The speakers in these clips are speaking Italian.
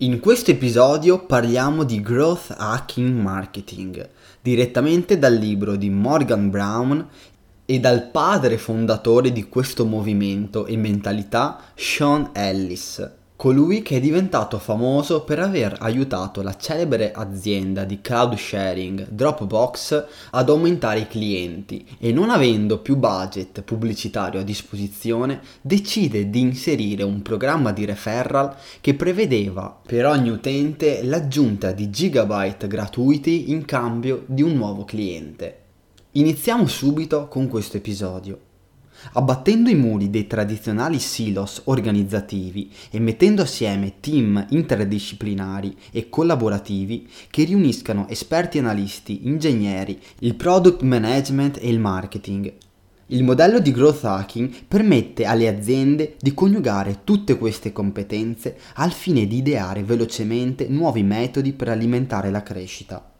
In questo episodio parliamo di Growth Hacking Marketing, direttamente dal libro di Morgan Brown e dal padre fondatore di questo movimento e mentalità, Sean Ellis colui che è diventato famoso per aver aiutato la celebre azienda di cloud sharing Dropbox ad aumentare i clienti e non avendo più budget pubblicitario a disposizione decide di inserire un programma di referral che prevedeva per ogni utente l'aggiunta di gigabyte gratuiti in cambio di un nuovo cliente. Iniziamo subito con questo episodio abbattendo i muri dei tradizionali silos organizzativi e mettendo assieme team interdisciplinari e collaborativi che riuniscano esperti analisti, ingegneri, il product management e il marketing. Il modello di growth hacking permette alle aziende di coniugare tutte queste competenze al fine di ideare velocemente nuovi metodi per alimentare la crescita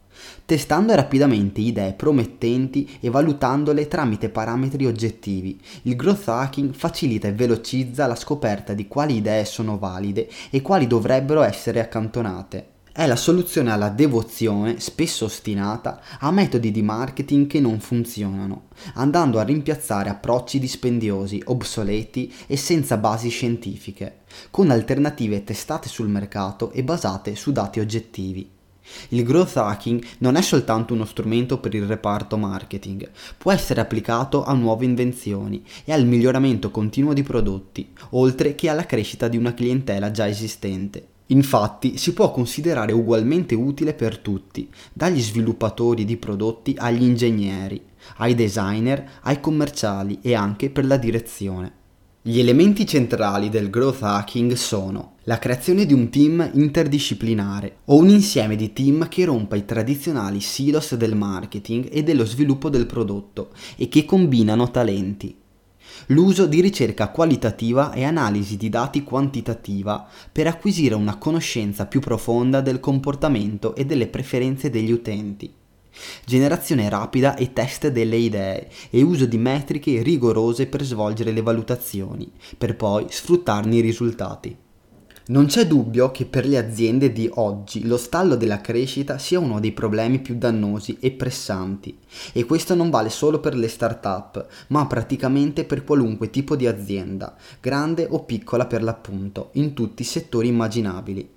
testando rapidamente idee promettenti e valutandole tramite parametri oggettivi. Il growth hacking facilita e velocizza la scoperta di quali idee sono valide e quali dovrebbero essere accantonate. È la soluzione alla devozione, spesso ostinata, a metodi di marketing che non funzionano, andando a rimpiazzare approcci dispendiosi, obsoleti e senza basi scientifiche, con alternative testate sul mercato e basate su dati oggettivi. Il growth hacking non è soltanto uno strumento per il reparto marketing, può essere applicato a nuove invenzioni e al miglioramento continuo di prodotti, oltre che alla crescita di una clientela già esistente. Infatti si può considerare ugualmente utile per tutti, dagli sviluppatori di prodotti agli ingegneri, ai designer, ai commerciali e anche per la direzione. Gli elementi centrali del growth hacking sono la creazione di un team interdisciplinare o un insieme di team che rompa i tradizionali silos del marketing e dello sviluppo del prodotto e che combinano talenti. L'uso di ricerca qualitativa e analisi di dati quantitativa per acquisire una conoscenza più profonda del comportamento e delle preferenze degli utenti generazione rapida e test delle idee e uso di metriche rigorose per svolgere le valutazioni, per poi sfruttarne i risultati. Non c'è dubbio che per le aziende di oggi lo stallo della crescita sia uno dei problemi più dannosi e pressanti e questo non vale solo per le start-up, ma praticamente per qualunque tipo di azienda, grande o piccola per l'appunto, in tutti i settori immaginabili.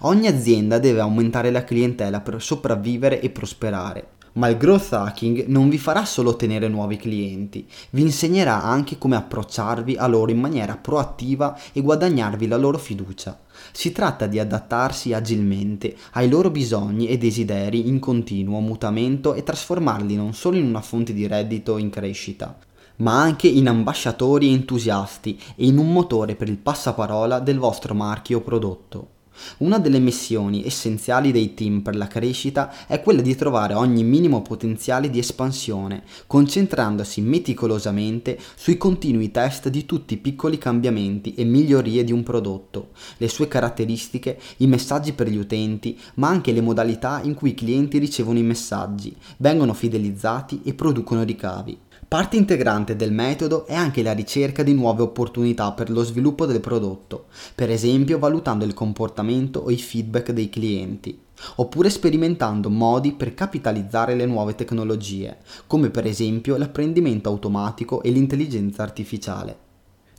Ogni azienda deve aumentare la clientela per sopravvivere e prosperare. Ma il growth hacking non vi farà solo ottenere nuovi clienti, vi insegnerà anche come approcciarvi a loro in maniera proattiva e guadagnarvi la loro fiducia. Si tratta di adattarsi agilmente ai loro bisogni e desideri in continuo mutamento e trasformarli non solo in una fonte di reddito in crescita, ma anche in ambasciatori entusiasti e in un motore per il passaparola del vostro marchio o prodotto. Una delle missioni essenziali dei team per la crescita è quella di trovare ogni minimo potenziale di espansione, concentrandosi meticolosamente sui continui test di tutti i piccoli cambiamenti e migliorie di un prodotto, le sue caratteristiche, i messaggi per gli utenti, ma anche le modalità in cui i clienti ricevono i messaggi, vengono fidelizzati e producono ricavi. Parte integrante del metodo è anche la ricerca di nuove opportunità per lo sviluppo del prodotto, per esempio valutando il comportamento o i feedback dei clienti, oppure sperimentando modi per capitalizzare le nuove tecnologie, come per esempio l'apprendimento automatico e l'intelligenza artificiale.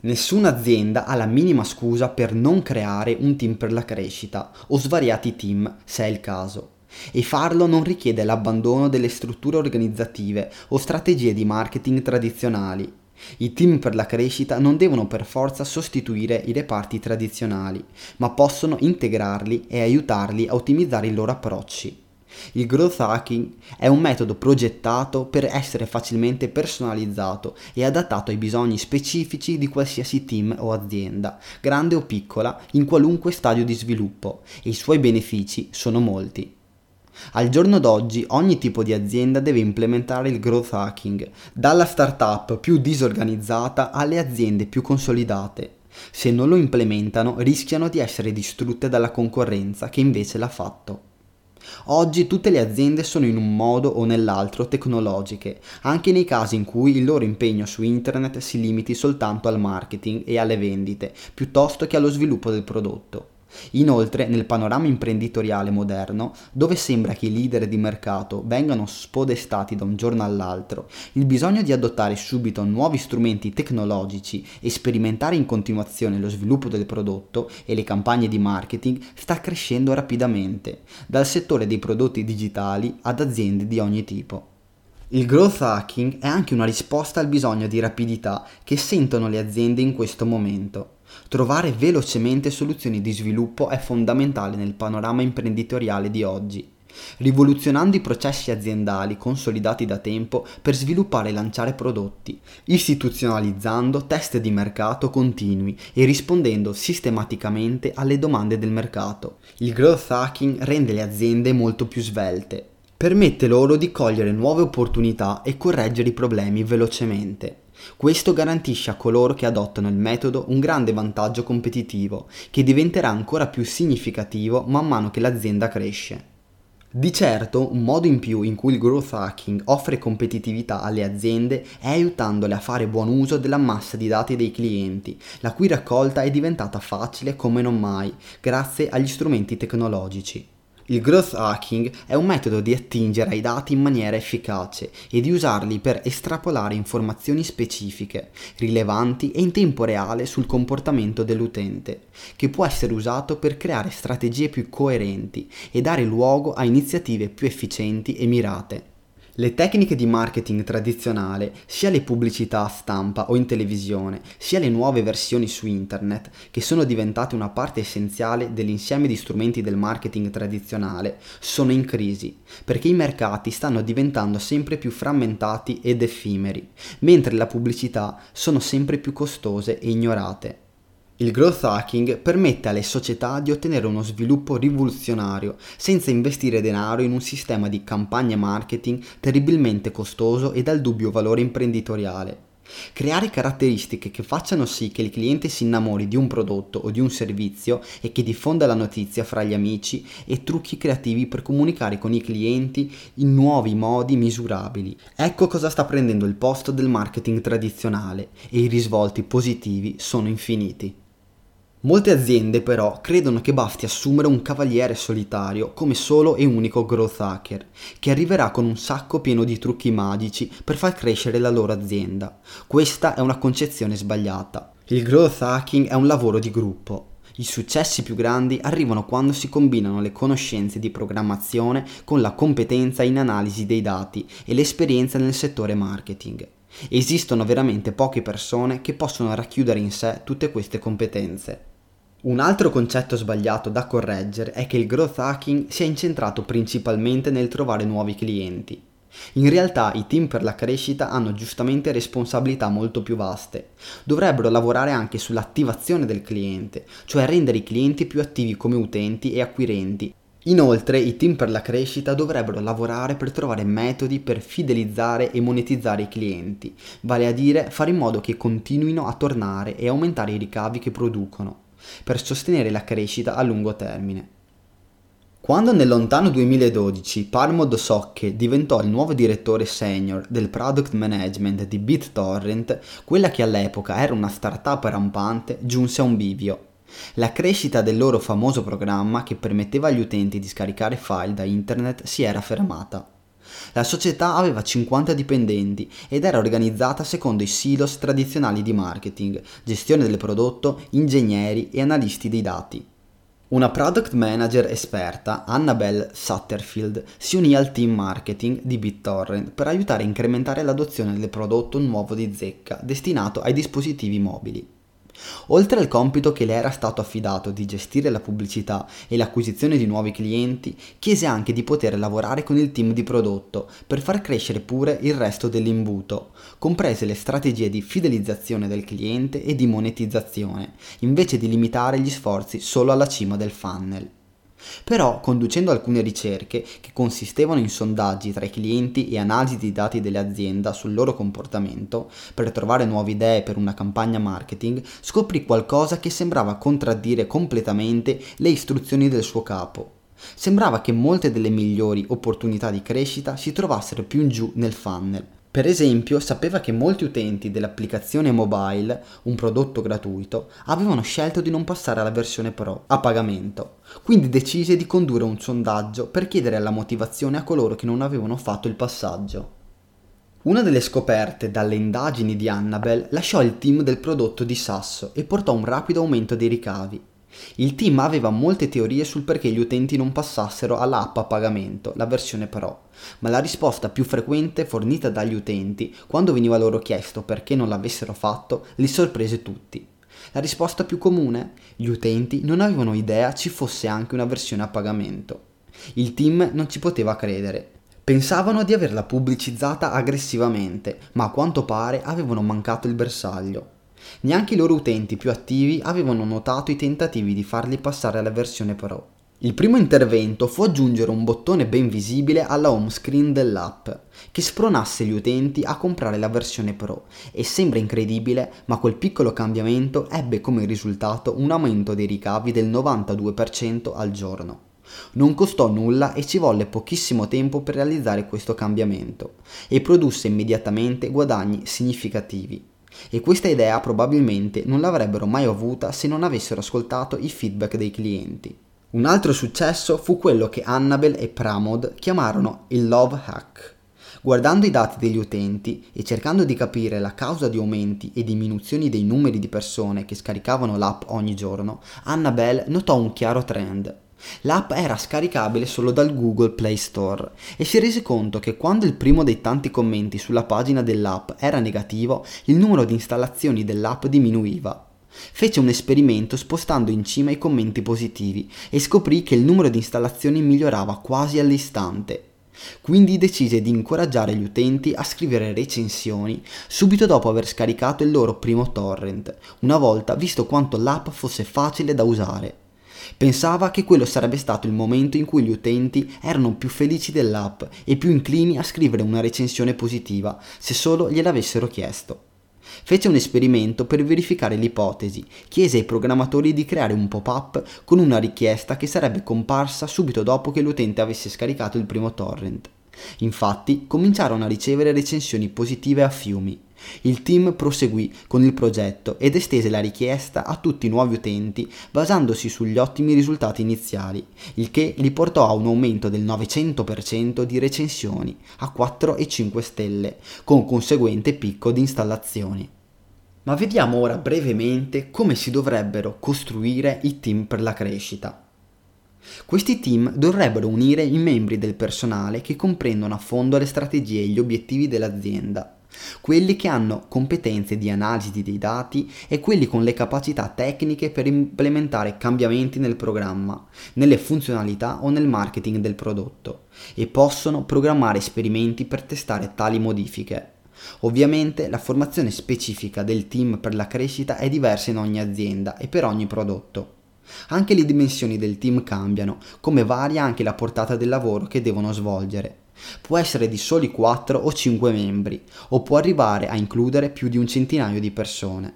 Nessuna azienda ha la minima scusa per non creare un team per la crescita o svariati team, se è il caso e farlo non richiede l'abbandono delle strutture organizzative o strategie di marketing tradizionali. I team per la crescita non devono per forza sostituire i reparti tradizionali, ma possono integrarli e aiutarli a ottimizzare i loro approcci. Il growth hacking è un metodo progettato per essere facilmente personalizzato e adattato ai bisogni specifici di qualsiasi team o azienda, grande o piccola, in qualunque stadio di sviluppo, e i suoi benefici sono molti. Al giorno d'oggi ogni tipo di azienda deve implementare il growth hacking, dalla startup più disorganizzata alle aziende più consolidate. Se non lo implementano rischiano di essere distrutte dalla concorrenza che invece l'ha fatto. Oggi tutte le aziende sono in un modo o nell'altro tecnologiche, anche nei casi in cui il loro impegno su internet si limiti soltanto al marketing e alle vendite, piuttosto che allo sviluppo del prodotto. Inoltre, nel panorama imprenditoriale moderno, dove sembra che i leader di mercato vengano spodestati da un giorno all'altro, il bisogno di adottare subito nuovi strumenti tecnologici e sperimentare in continuazione lo sviluppo del prodotto e le campagne di marketing sta crescendo rapidamente, dal settore dei prodotti digitali ad aziende di ogni tipo. Il growth hacking è anche una risposta al bisogno di rapidità che sentono le aziende in questo momento. Trovare velocemente soluzioni di sviluppo è fondamentale nel panorama imprenditoriale di oggi, rivoluzionando i processi aziendali consolidati da tempo per sviluppare e lanciare prodotti, istituzionalizzando test di mercato continui e rispondendo sistematicamente alle domande del mercato. Il growth hacking rende le aziende molto più svelte, permette loro di cogliere nuove opportunità e correggere i problemi velocemente. Questo garantisce a coloro che adottano il metodo un grande vantaggio competitivo, che diventerà ancora più significativo man mano che l'azienda cresce. Di certo, un modo in più in cui il growth hacking offre competitività alle aziende è aiutandole a fare buon uso della massa di dati dei clienti, la cui raccolta è diventata facile come non mai, grazie agli strumenti tecnologici. Il growth hacking è un metodo di attingere ai dati in maniera efficace e di usarli per estrapolare informazioni specifiche, rilevanti e in tempo reale sul comportamento dell'utente, che può essere usato per creare strategie più coerenti e dare luogo a iniziative più efficienti e mirate. Le tecniche di marketing tradizionale, sia le pubblicità a stampa o in televisione, sia le nuove versioni su internet, che sono diventate una parte essenziale dell'insieme di strumenti del marketing tradizionale, sono in crisi, perché i mercati stanno diventando sempre più frammentati ed effimeri, mentre la pubblicità sono sempre più costose e ignorate. Il growth hacking permette alle società di ottenere uno sviluppo rivoluzionario senza investire denaro in un sistema di campagne marketing terribilmente costoso e dal dubbio valore imprenditoriale. Creare caratteristiche che facciano sì che il cliente si innamori di un prodotto o di un servizio e che diffonda la notizia fra gli amici e trucchi creativi per comunicare con i clienti in nuovi modi misurabili. Ecco cosa sta prendendo il posto del marketing tradizionale e i risvolti positivi sono infiniti. Molte aziende però credono che basti assumere un cavaliere solitario come solo e unico growth hacker, che arriverà con un sacco pieno di trucchi magici per far crescere la loro azienda. Questa è una concezione sbagliata. Il growth hacking è un lavoro di gruppo. I successi più grandi arrivano quando si combinano le conoscenze di programmazione con la competenza in analisi dei dati e l'esperienza nel settore marketing. Esistono veramente poche persone che possono racchiudere in sé tutte queste competenze. Un altro concetto sbagliato da correggere è che il growth hacking sia incentrato principalmente nel trovare nuovi clienti. In realtà i team per la crescita hanno giustamente responsabilità molto più vaste. Dovrebbero lavorare anche sull'attivazione del cliente, cioè rendere i clienti più attivi come utenti e acquirenti, Inoltre i team per la crescita dovrebbero lavorare per trovare metodi per fidelizzare e monetizzare i clienti, vale a dire fare in modo che continuino a tornare e aumentare i ricavi che producono, per sostenere la crescita a lungo termine. Quando nel lontano 2012 Parmo Dosocche diventò il nuovo direttore senior del product management di BitTorrent, quella che all'epoca era una startup rampante giunse a un bivio la crescita del loro famoso programma che permetteva agli utenti di scaricare file da internet si era fermata. La società aveva 50 dipendenti ed era organizzata secondo i silos tradizionali di marketing, gestione del prodotto, ingegneri e analisti dei dati. Una product manager esperta, Annabelle Sutterfield, si unì al team marketing di BitTorrent per aiutare a incrementare l'adozione del prodotto nuovo di zecca destinato ai dispositivi mobili. Oltre al compito che le era stato affidato di gestire la pubblicità e l'acquisizione di nuovi clienti, chiese anche di poter lavorare con il team di prodotto per far crescere pure il resto dell'imbuto, comprese le strategie di fidelizzazione del cliente e di monetizzazione, invece di limitare gli sforzi solo alla cima del funnel. Però, conducendo alcune ricerche che consistevano in sondaggi tra i clienti e analisi di dati dell'azienda sul loro comportamento, per trovare nuove idee per una campagna marketing, scoprì qualcosa che sembrava contraddire completamente le istruzioni del suo capo. Sembrava che molte delle migliori opportunità di crescita si trovassero più in giù nel funnel. Per esempio, sapeva che molti utenti dell'applicazione mobile, un prodotto gratuito, avevano scelto di non passare alla versione Pro a pagamento, quindi decise di condurre un sondaggio per chiedere la motivazione a coloro che non avevano fatto il passaggio. Una delle scoperte dalle indagini di Annabel lasciò il team del prodotto di Sasso e portò un rapido aumento dei ricavi. Il team aveva molte teorie sul perché gli utenti non passassero all'app a pagamento, la versione Pro, ma la risposta più frequente fornita dagli utenti, quando veniva loro chiesto perché non l'avessero fatto, li sorprese tutti. La risposta più comune? Gli utenti non avevano idea ci fosse anche una versione a pagamento. Il team non ci poteva credere Pensavano di averla pubblicizzata aggressivamente, ma a quanto pare avevano mancato il bersaglio. Neanche i loro utenti più attivi avevano notato i tentativi di farli passare alla versione Pro. Il primo intervento fu aggiungere un bottone ben visibile alla home screen dell'app, che spronasse gli utenti a comprare la versione Pro e sembra incredibile, ma quel piccolo cambiamento ebbe come risultato un aumento dei ricavi del 92% al giorno. Non costò nulla e ci volle pochissimo tempo per realizzare questo cambiamento e produsse immediatamente guadagni significativi. E questa idea probabilmente non l'avrebbero mai avuta se non avessero ascoltato i feedback dei clienti. Un altro successo fu quello che Annabel e Pramod chiamarono il Love Hack. Guardando i dati degli utenti e cercando di capire la causa di aumenti e diminuzioni dei numeri di persone che scaricavano l'app ogni giorno, Annabel notò un chiaro trend. L'app era scaricabile solo dal Google Play Store e si rese conto che quando il primo dei tanti commenti sulla pagina dell'app era negativo, il numero di installazioni dell'app diminuiva. Fece un esperimento spostando in cima i commenti positivi e scoprì che il numero di installazioni migliorava quasi all'istante. Quindi decise di incoraggiare gli utenti a scrivere recensioni subito dopo aver scaricato il loro primo torrent, una volta visto quanto l'app fosse facile da usare. Pensava che quello sarebbe stato il momento in cui gli utenti erano più felici dell'app e più inclini a scrivere una recensione positiva, se solo gliel'avessero chiesto. Fece un esperimento per verificare l'ipotesi, chiese ai programmatori di creare un pop-up con una richiesta che sarebbe comparsa subito dopo che l'utente avesse scaricato il primo torrent. Infatti cominciarono a ricevere recensioni positive a fiumi. Il team proseguì con il progetto ed estese la richiesta a tutti i nuovi utenti basandosi sugli ottimi risultati iniziali, il che li portò a un aumento del 900% di recensioni a 4 e 5 stelle, con conseguente picco di installazioni. Ma vediamo ora brevemente come si dovrebbero costruire i team per la crescita. Questi team dovrebbero unire i membri del personale che comprendono a fondo le strategie e gli obiettivi dell'azienda, quelli che hanno competenze di analisi dei dati e quelli con le capacità tecniche per implementare cambiamenti nel programma, nelle funzionalità o nel marketing del prodotto e possono programmare esperimenti per testare tali modifiche. Ovviamente la formazione specifica del team per la crescita è diversa in ogni azienda e per ogni prodotto. Anche le dimensioni del team cambiano, come varia anche la portata del lavoro che devono svolgere. Può essere di soli 4 o 5 membri, o può arrivare a includere più di un centinaio di persone.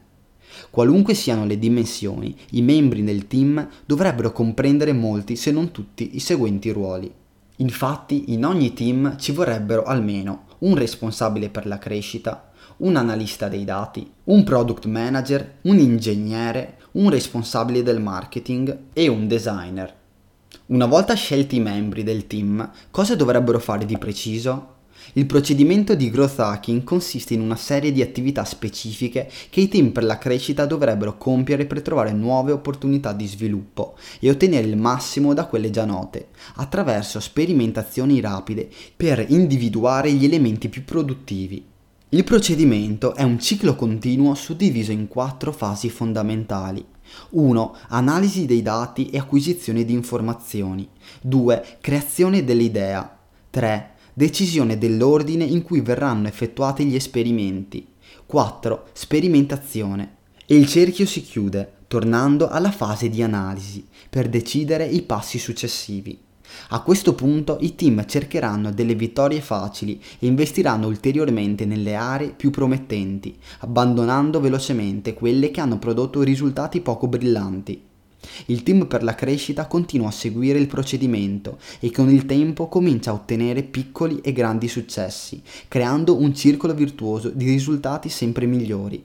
Qualunque siano le dimensioni, i membri del team dovrebbero comprendere molti, se non tutti, i seguenti ruoli. Infatti, in ogni team ci vorrebbero almeno un responsabile per la crescita, un analista dei dati, un product manager, un ingegnere, un responsabile del marketing e un designer. Una volta scelti i membri del team, cosa dovrebbero fare di preciso? Il procedimento di growth hacking consiste in una serie di attività specifiche che i team per la crescita dovrebbero compiere per trovare nuove opportunità di sviluppo e ottenere il massimo da quelle già note, attraverso sperimentazioni rapide per individuare gli elementi più produttivi. Il procedimento è un ciclo continuo suddiviso in quattro fasi fondamentali. 1. Analisi dei dati e acquisizione di informazioni. 2. Creazione dell'idea. 3. Decisione dell'ordine in cui verranno effettuati gli esperimenti. 4. Sperimentazione. E il cerchio si chiude, tornando alla fase di analisi, per decidere i passi successivi. A questo punto i team cercheranno delle vittorie facili e investiranno ulteriormente nelle aree più promettenti, abbandonando velocemente quelle che hanno prodotto risultati poco brillanti. Il team per la crescita continua a seguire il procedimento e con il tempo comincia a ottenere piccoli e grandi successi, creando un circolo virtuoso di risultati sempre migliori.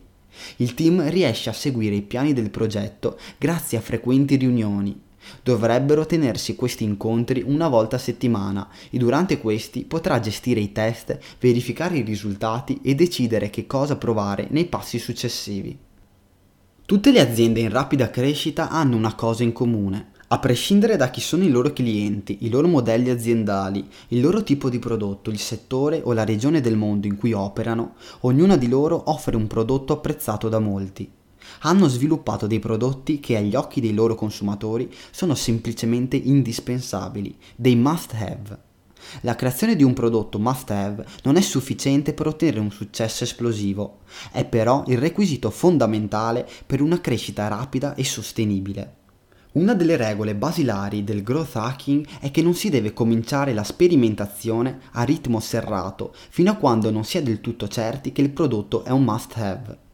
Il team riesce a seguire i piani del progetto grazie a frequenti riunioni. Dovrebbero tenersi questi incontri una volta a settimana e durante questi potrà gestire i test, verificare i risultati e decidere che cosa provare nei passi successivi. Tutte le aziende in rapida crescita hanno una cosa in comune. A prescindere da chi sono i loro clienti, i loro modelli aziendali, il loro tipo di prodotto, il settore o la regione del mondo in cui operano, ognuna di loro offre un prodotto apprezzato da molti. Hanno sviluppato dei prodotti che agli occhi dei loro consumatori sono semplicemente indispensabili, dei must have. La creazione di un prodotto must have non è sufficiente per ottenere un successo esplosivo, è però il requisito fondamentale per una crescita rapida e sostenibile. Una delle regole basilari del growth hacking è che non si deve cominciare la sperimentazione a ritmo serrato fino a quando non si è del tutto certi che il prodotto è un must have.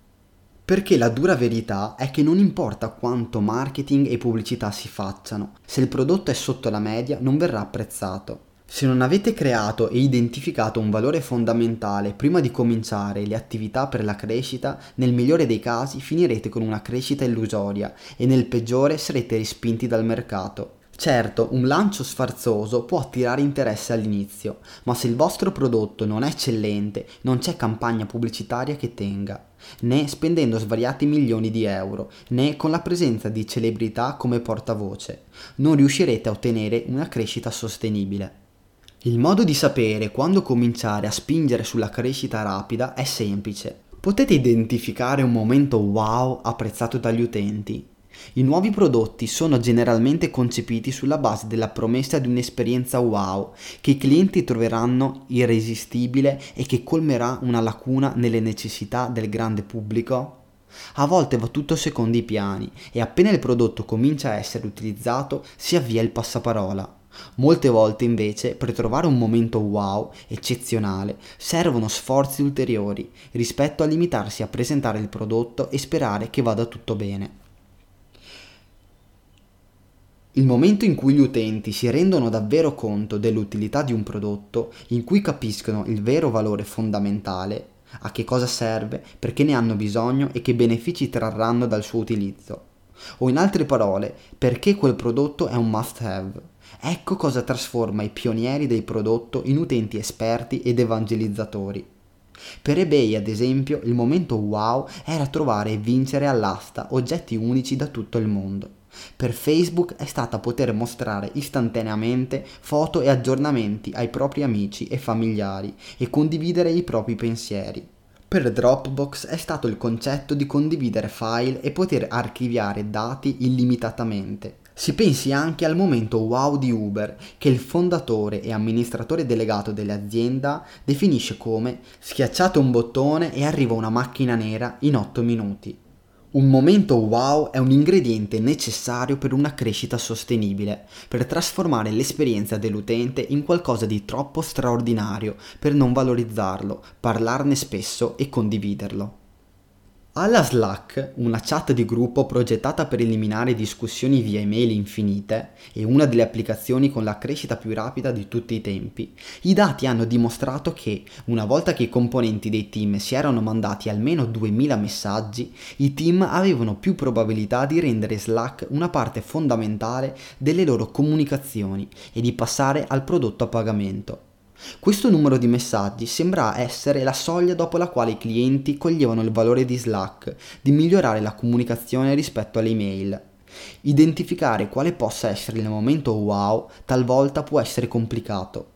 Perché la dura verità è che non importa quanto marketing e pubblicità si facciano, se il prodotto è sotto la media non verrà apprezzato. Se non avete creato e identificato un valore fondamentale prima di cominciare le attività per la crescita, nel migliore dei casi finirete con una crescita illusoria e nel peggiore sarete respinti dal mercato. Certo, un lancio sfarzoso può attirare interesse all'inizio, ma se il vostro prodotto non è eccellente, non c'è campagna pubblicitaria che tenga, né spendendo svariati milioni di euro, né con la presenza di celebrità come portavoce. Non riuscirete a ottenere una crescita sostenibile. Il modo di sapere quando cominciare a spingere sulla crescita rapida è semplice. Potete identificare un momento wow apprezzato dagli utenti. I nuovi prodotti sono generalmente concepiti sulla base della promessa di un'esperienza wow che i clienti troveranno irresistibile e che colmerà una lacuna nelle necessità del grande pubblico. A volte va tutto secondo i piani e appena il prodotto comincia a essere utilizzato si avvia il passaparola. Molte volte invece per trovare un momento wow eccezionale servono sforzi ulteriori rispetto a limitarsi a presentare il prodotto e sperare che vada tutto bene. Il momento in cui gli utenti si rendono davvero conto dell'utilità di un prodotto, in cui capiscono il vero valore fondamentale, a che cosa serve, perché ne hanno bisogno e che benefici trarranno dal suo utilizzo. O in altre parole, perché quel prodotto è un must have. Ecco cosa trasforma i pionieri del prodotto in utenti esperti ed evangelizzatori. Per eBay, ad esempio, il momento wow era trovare e vincere all'asta oggetti unici da tutto il mondo. Per Facebook è stata poter mostrare istantaneamente foto e aggiornamenti ai propri amici e familiari e condividere i propri pensieri. Per Dropbox è stato il concetto di condividere file e poter archiviare dati illimitatamente. Si pensi anche al momento wow di Uber, che il fondatore e amministratore delegato dell'azienda definisce come schiacciate un bottone e arriva una macchina nera in 8 minuti. Un momento wow è un ingrediente necessario per una crescita sostenibile, per trasformare l'esperienza dell'utente in qualcosa di troppo straordinario per non valorizzarlo, parlarne spesso e condividerlo. Alla Slack, una chat di gruppo progettata per eliminare discussioni via email infinite e una delle applicazioni con la crescita più rapida di tutti i tempi, i dati hanno dimostrato che, una volta che i componenti dei team si erano mandati almeno 2000 messaggi, i team avevano più probabilità di rendere Slack una parte fondamentale delle loro comunicazioni e di passare al prodotto a pagamento. Questo numero di messaggi sembra essere la soglia dopo la quale i clienti coglievano il valore di Slack, di migliorare la comunicazione rispetto alle email. Identificare quale possa essere il momento wow talvolta può essere complicato.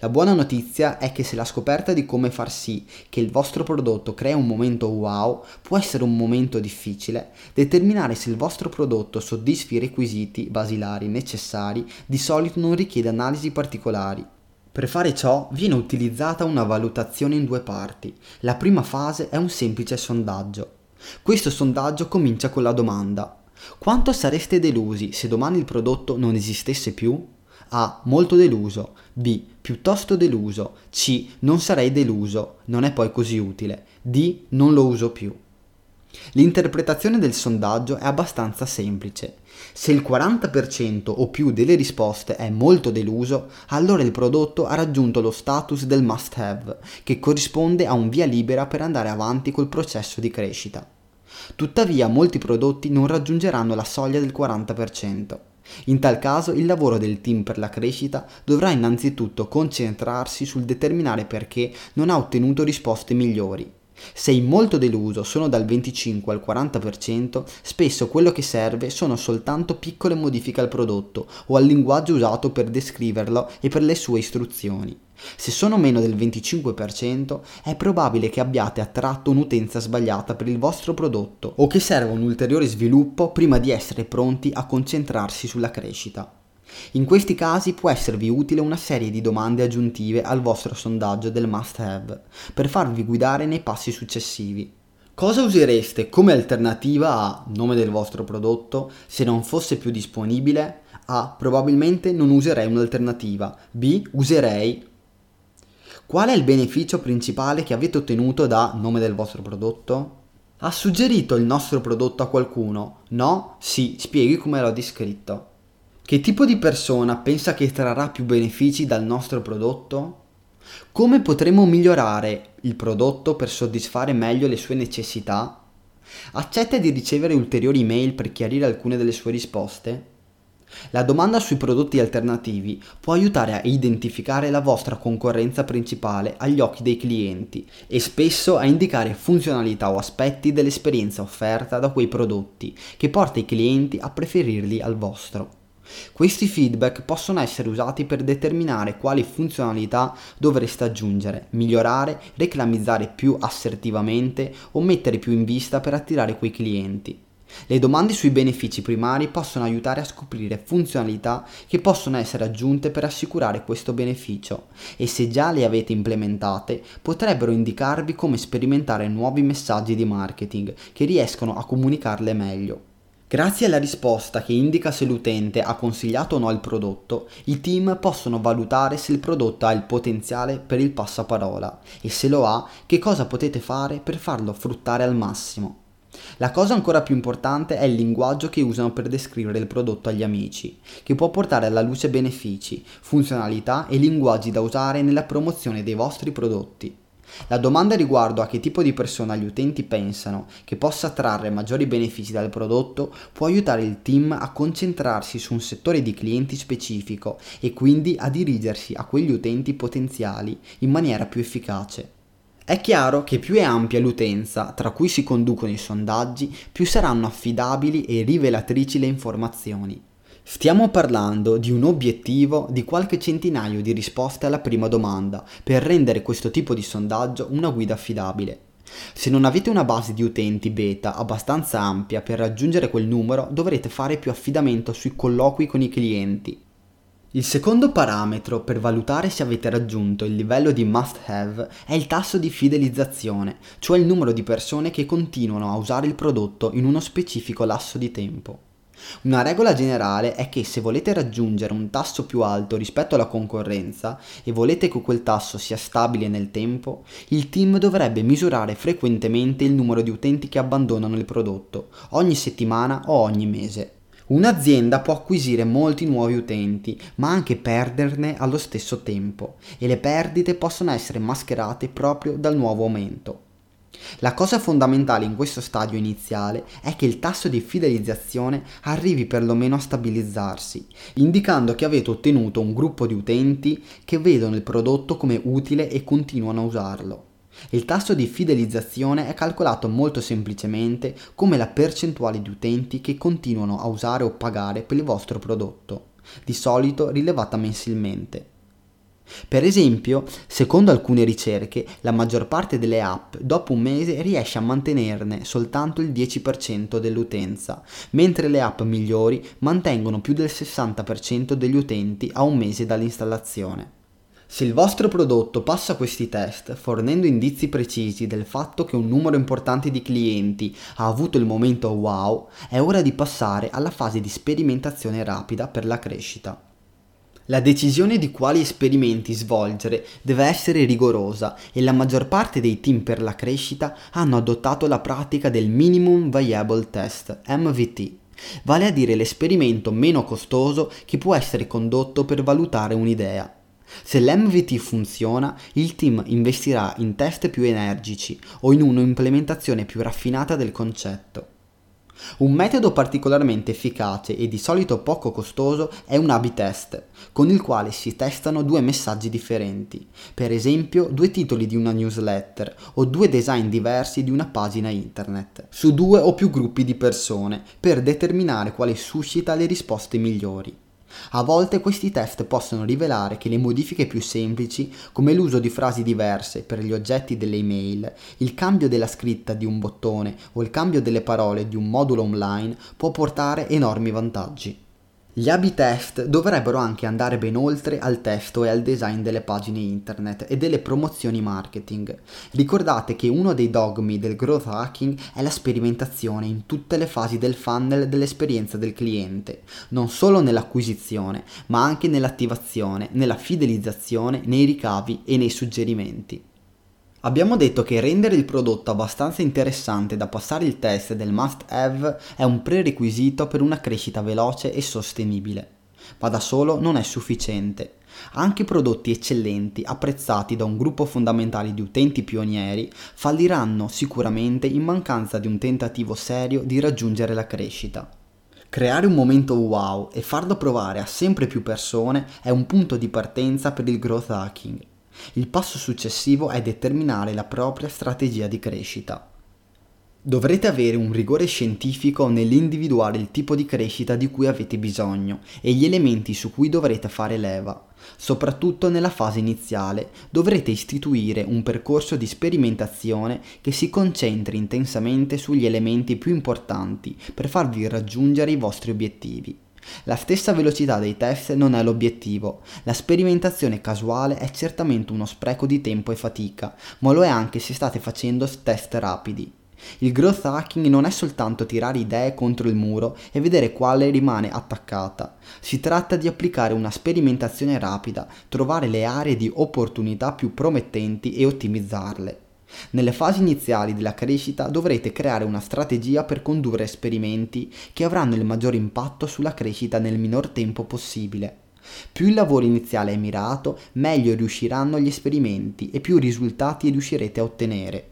La buona notizia è che se la scoperta di come far sì che il vostro prodotto crea un momento wow può essere un momento difficile, determinare se il vostro prodotto soddisfi i requisiti basilari necessari di solito non richiede analisi particolari. Per fare ciò viene utilizzata una valutazione in due parti. La prima fase è un semplice sondaggio. Questo sondaggio comincia con la domanda quanto sareste delusi se domani il prodotto non esistesse più? A. Molto deluso. B. Piuttosto deluso. C. Non sarei deluso. Non è poi così utile. D. Non lo uso più. L'interpretazione del sondaggio è abbastanza semplice. Se il 40% o più delle risposte è molto deluso, allora il prodotto ha raggiunto lo status del must have, che corrisponde a un via libera per andare avanti col processo di crescita. Tuttavia molti prodotti non raggiungeranno la soglia del 40%. In tal caso il lavoro del team per la crescita dovrà innanzitutto concentrarsi sul determinare perché non ha ottenuto risposte migliori. Se in molto deluso sono dal 25 al 40%, spesso quello che serve sono soltanto piccole modifiche al prodotto o al linguaggio usato per descriverlo e per le sue istruzioni. Se sono meno del 25%, è probabile che abbiate attratto un'utenza sbagliata per il vostro prodotto o che serva un ulteriore sviluppo prima di essere pronti a concentrarsi sulla crescita. In questi casi può esservi utile una serie di domande aggiuntive al vostro sondaggio del must have per farvi guidare nei passi successivi. Cosa usereste come alternativa a nome del vostro prodotto se non fosse più disponibile? A. Probabilmente non userei un'alternativa. B. Userei Qual è il beneficio principale che avete ottenuto da nome del vostro prodotto? Ha suggerito il nostro prodotto a qualcuno? No? Sì, spieghi come l'ho descritto. Che tipo di persona pensa che trarrà più benefici dal nostro prodotto? Come potremo migliorare il prodotto per soddisfare meglio le sue necessità? Accetta di ricevere ulteriori email per chiarire alcune delle sue risposte? La domanda sui prodotti alternativi può aiutare a identificare la vostra concorrenza principale agli occhi dei clienti e spesso a indicare funzionalità o aspetti dell'esperienza offerta da quei prodotti che porta i clienti a preferirli al vostro. Questi feedback possono essere usati per determinare quali funzionalità dovreste aggiungere, migliorare, reclamizzare più assertivamente o mettere più in vista per attirare quei clienti. Le domande sui benefici primari possono aiutare a scoprire funzionalità che possono essere aggiunte per assicurare questo beneficio e se già le avete implementate potrebbero indicarvi come sperimentare nuovi messaggi di marketing che riescono a comunicarle meglio. Grazie alla risposta che indica se l'utente ha consigliato o no il prodotto, i team possono valutare se il prodotto ha il potenziale per il passaparola e se lo ha, che cosa potete fare per farlo fruttare al massimo. La cosa ancora più importante è il linguaggio che usano per descrivere il prodotto agli amici, che può portare alla luce benefici, funzionalità e linguaggi da usare nella promozione dei vostri prodotti. La domanda riguardo a che tipo di persona gli utenti pensano che possa trarre maggiori benefici dal prodotto può aiutare il team a concentrarsi su un settore di clienti specifico e quindi a dirigersi a quegli utenti potenziali in maniera più efficace. È chiaro che più è ampia l'utenza tra cui si conducono i sondaggi, più saranno affidabili e rivelatrici le informazioni. Stiamo parlando di un obiettivo di qualche centinaio di risposte alla prima domanda per rendere questo tipo di sondaggio una guida affidabile. Se non avete una base di utenti beta abbastanza ampia per raggiungere quel numero, dovrete fare più affidamento sui colloqui con i clienti, il secondo parametro per valutare se avete raggiunto il livello di must have è il tasso di fidelizzazione, cioè il numero di persone che continuano a usare il prodotto in uno specifico lasso di tempo. Una regola generale è che se volete raggiungere un tasso più alto rispetto alla concorrenza e volete che quel tasso sia stabile nel tempo, il team dovrebbe misurare frequentemente il numero di utenti che abbandonano il prodotto, ogni settimana o ogni mese. Un'azienda può acquisire molti nuovi utenti, ma anche perderne allo stesso tempo, e le perdite possono essere mascherate proprio dal nuovo aumento. La cosa fondamentale in questo stadio iniziale è che il tasso di fidelizzazione arrivi perlomeno a stabilizzarsi, indicando che avete ottenuto un gruppo di utenti che vedono il prodotto come utile e continuano a usarlo. Il tasso di fidelizzazione è calcolato molto semplicemente come la percentuale di utenti che continuano a usare o pagare per il vostro prodotto, di solito rilevata mensilmente. Per esempio, secondo alcune ricerche, la maggior parte delle app dopo un mese riesce a mantenerne soltanto il 10% dell'utenza, mentre le app migliori mantengono più del 60% degli utenti a un mese dall'installazione. Se il vostro prodotto passa questi test fornendo indizi precisi del fatto che un numero importante di clienti ha avuto il momento wow, è ora di passare alla fase di sperimentazione rapida per la crescita. La decisione di quali esperimenti svolgere deve essere rigorosa e la maggior parte dei team per la crescita hanno adottato la pratica del Minimum Viable Test, MVT, vale a dire l'esperimento meno costoso che può essere condotto per valutare un'idea. Se l'MVT funziona, il team investirà in test più energici o in un'implementazione più raffinata del concetto. Un metodo particolarmente efficace e di solito poco costoso è un A-B test, con il quale si testano due messaggi differenti, per esempio due titoli di una newsletter o due design diversi di una pagina internet, su due o più gruppi di persone, per determinare quale suscita le risposte migliori. A volte questi test possono rivelare che le modifiche più semplici, come l'uso di frasi diverse per gli oggetti delle email, il cambio della scritta di un bottone o il cambio delle parole di un modulo online, può portare enormi vantaggi. Gli A-B test dovrebbero anche andare ben oltre al testo e al design delle pagine internet e delle promozioni marketing. Ricordate che uno dei dogmi del growth hacking è la sperimentazione in tutte le fasi del funnel dell'esperienza del cliente, non solo nell'acquisizione, ma anche nell'attivazione, nella fidelizzazione, nei ricavi e nei suggerimenti. Abbiamo detto che rendere il prodotto abbastanza interessante da passare il test del must have è un prerequisito per una crescita veloce e sostenibile. Ma da solo non è sufficiente. Anche prodotti eccellenti, apprezzati da un gruppo fondamentale di utenti pionieri, falliranno sicuramente in mancanza di un tentativo serio di raggiungere la crescita. Creare un momento wow e farlo provare a sempre più persone è un punto di partenza per il growth hacking. Il passo successivo è determinare la propria strategia di crescita. Dovrete avere un rigore scientifico nell'individuare il tipo di crescita di cui avete bisogno e gli elementi su cui dovrete fare leva. Soprattutto nella fase iniziale dovrete istituire un percorso di sperimentazione che si concentri intensamente sugli elementi più importanti per farvi raggiungere i vostri obiettivi. La stessa velocità dei test non è l'obiettivo. La sperimentazione casuale è certamente uno spreco di tempo e fatica, ma lo è anche se state facendo test rapidi. Il growth hacking non è soltanto tirare idee contro il muro e vedere quale rimane attaccata. Si tratta di applicare una sperimentazione rapida, trovare le aree di opportunità più promettenti e ottimizzarle. Nelle fasi iniziali della crescita dovrete creare una strategia per condurre esperimenti che avranno il maggior impatto sulla crescita nel minor tempo possibile. Più il lavoro iniziale è mirato, meglio riusciranno gli esperimenti e più risultati riuscirete a ottenere.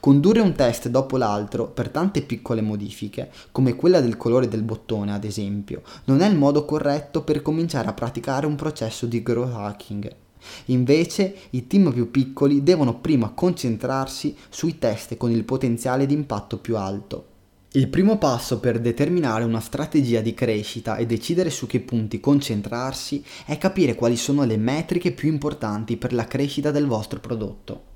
Condurre un test dopo l'altro per tante piccole modifiche, come quella del colore del bottone ad esempio, non è il modo corretto per cominciare a praticare un processo di growth hacking. Invece i team più piccoli devono prima concentrarsi sui test con il potenziale di impatto più alto. Il primo passo per determinare una strategia di crescita e decidere su che punti concentrarsi è capire quali sono le metriche più importanti per la crescita del vostro prodotto.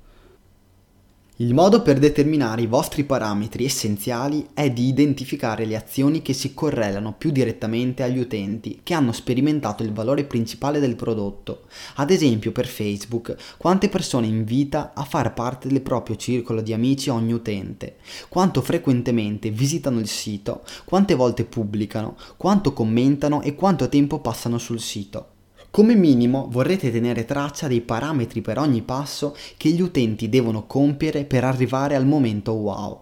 Il modo per determinare i vostri parametri essenziali è di identificare le azioni che si correlano più direttamente agli utenti che hanno sperimentato il valore principale del prodotto. Ad esempio per Facebook, quante persone invita a far parte del proprio circolo di amici ogni utente, quanto frequentemente visitano il sito, quante volte pubblicano, quanto commentano e quanto tempo passano sul sito. Come minimo vorrete tenere traccia dei parametri per ogni passo che gli utenti devono compiere per arrivare al momento wow.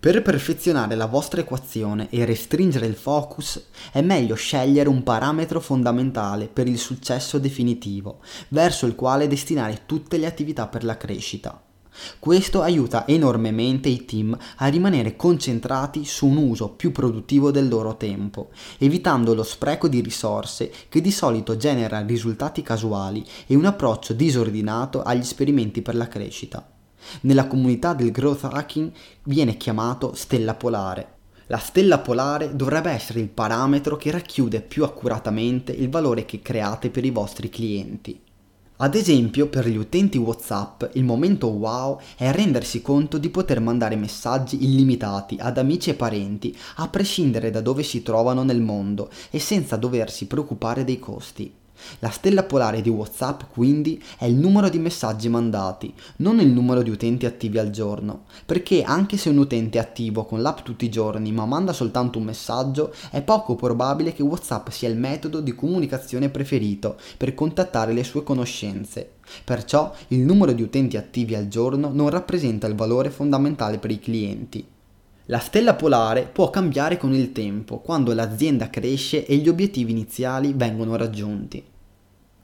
Per perfezionare la vostra equazione e restringere il focus è meglio scegliere un parametro fondamentale per il successo definitivo, verso il quale destinare tutte le attività per la crescita. Questo aiuta enormemente i team a rimanere concentrati su un uso più produttivo del loro tempo, evitando lo spreco di risorse che di solito genera risultati casuali e un approccio disordinato agli esperimenti per la crescita. Nella comunità del growth hacking viene chiamato stella polare. La stella polare dovrebbe essere il parametro che racchiude più accuratamente il valore che create per i vostri clienti. Ad esempio, per gli utenti WhatsApp, il momento wow è rendersi conto di poter mandare messaggi illimitati ad amici e parenti, a prescindere da dove si trovano nel mondo e senza doversi preoccupare dei costi. La stella polare di WhatsApp quindi è il numero di messaggi mandati, non il numero di utenti attivi al giorno, perché anche se un utente è attivo con l'app tutti i giorni ma manda soltanto un messaggio, è poco probabile che WhatsApp sia il metodo di comunicazione preferito per contattare le sue conoscenze. Perciò il numero di utenti attivi al giorno non rappresenta il valore fondamentale per i clienti. La stella polare può cambiare con il tempo, quando l'azienda cresce e gli obiettivi iniziali vengono raggiunti.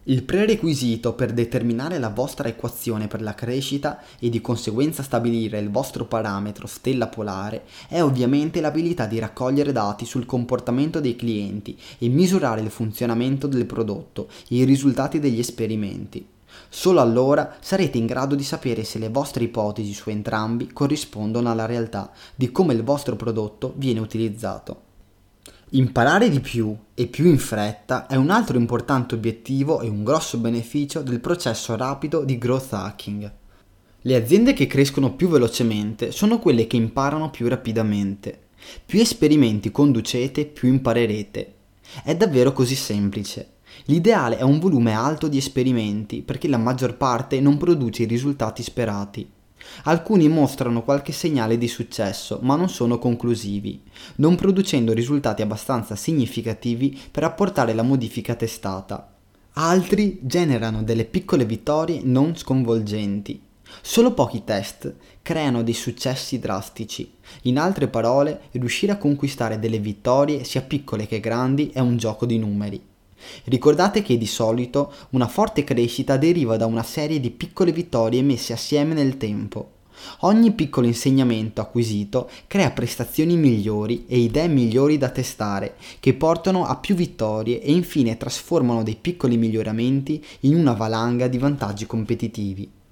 Il prerequisito per determinare la vostra equazione per la crescita e di conseguenza stabilire il vostro parametro stella polare è ovviamente l'abilità di raccogliere dati sul comportamento dei clienti e misurare il funzionamento del prodotto e i risultati degli esperimenti. Solo allora sarete in grado di sapere se le vostre ipotesi su entrambi corrispondono alla realtà di come il vostro prodotto viene utilizzato. Imparare di più e più in fretta è un altro importante obiettivo e un grosso beneficio del processo rapido di growth hacking. Le aziende che crescono più velocemente sono quelle che imparano più rapidamente. Più esperimenti conducete, più imparerete. È davvero così semplice. L'ideale è un volume alto di esperimenti perché la maggior parte non produce i risultati sperati. Alcuni mostrano qualche segnale di successo, ma non sono conclusivi, non producendo risultati abbastanza significativi per apportare la modifica testata. Altri generano delle piccole vittorie non sconvolgenti. Solo pochi test creano dei successi drastici. In altre parole, riuscire a conquistare delle vittorie, sia piccole che grandi, è un gioco di numeri. Ricordate che di solito una forte crescita deriva da una serie di piccole vittorie messe assieme nel tempo. Ogni piccolo insegnamento acquisito crea prestazioni migliori e idee migliori da testare, che portano a più vittorie e infine trasformano dei piccoli miglioramenti in una valanga di vantaggi competitivi.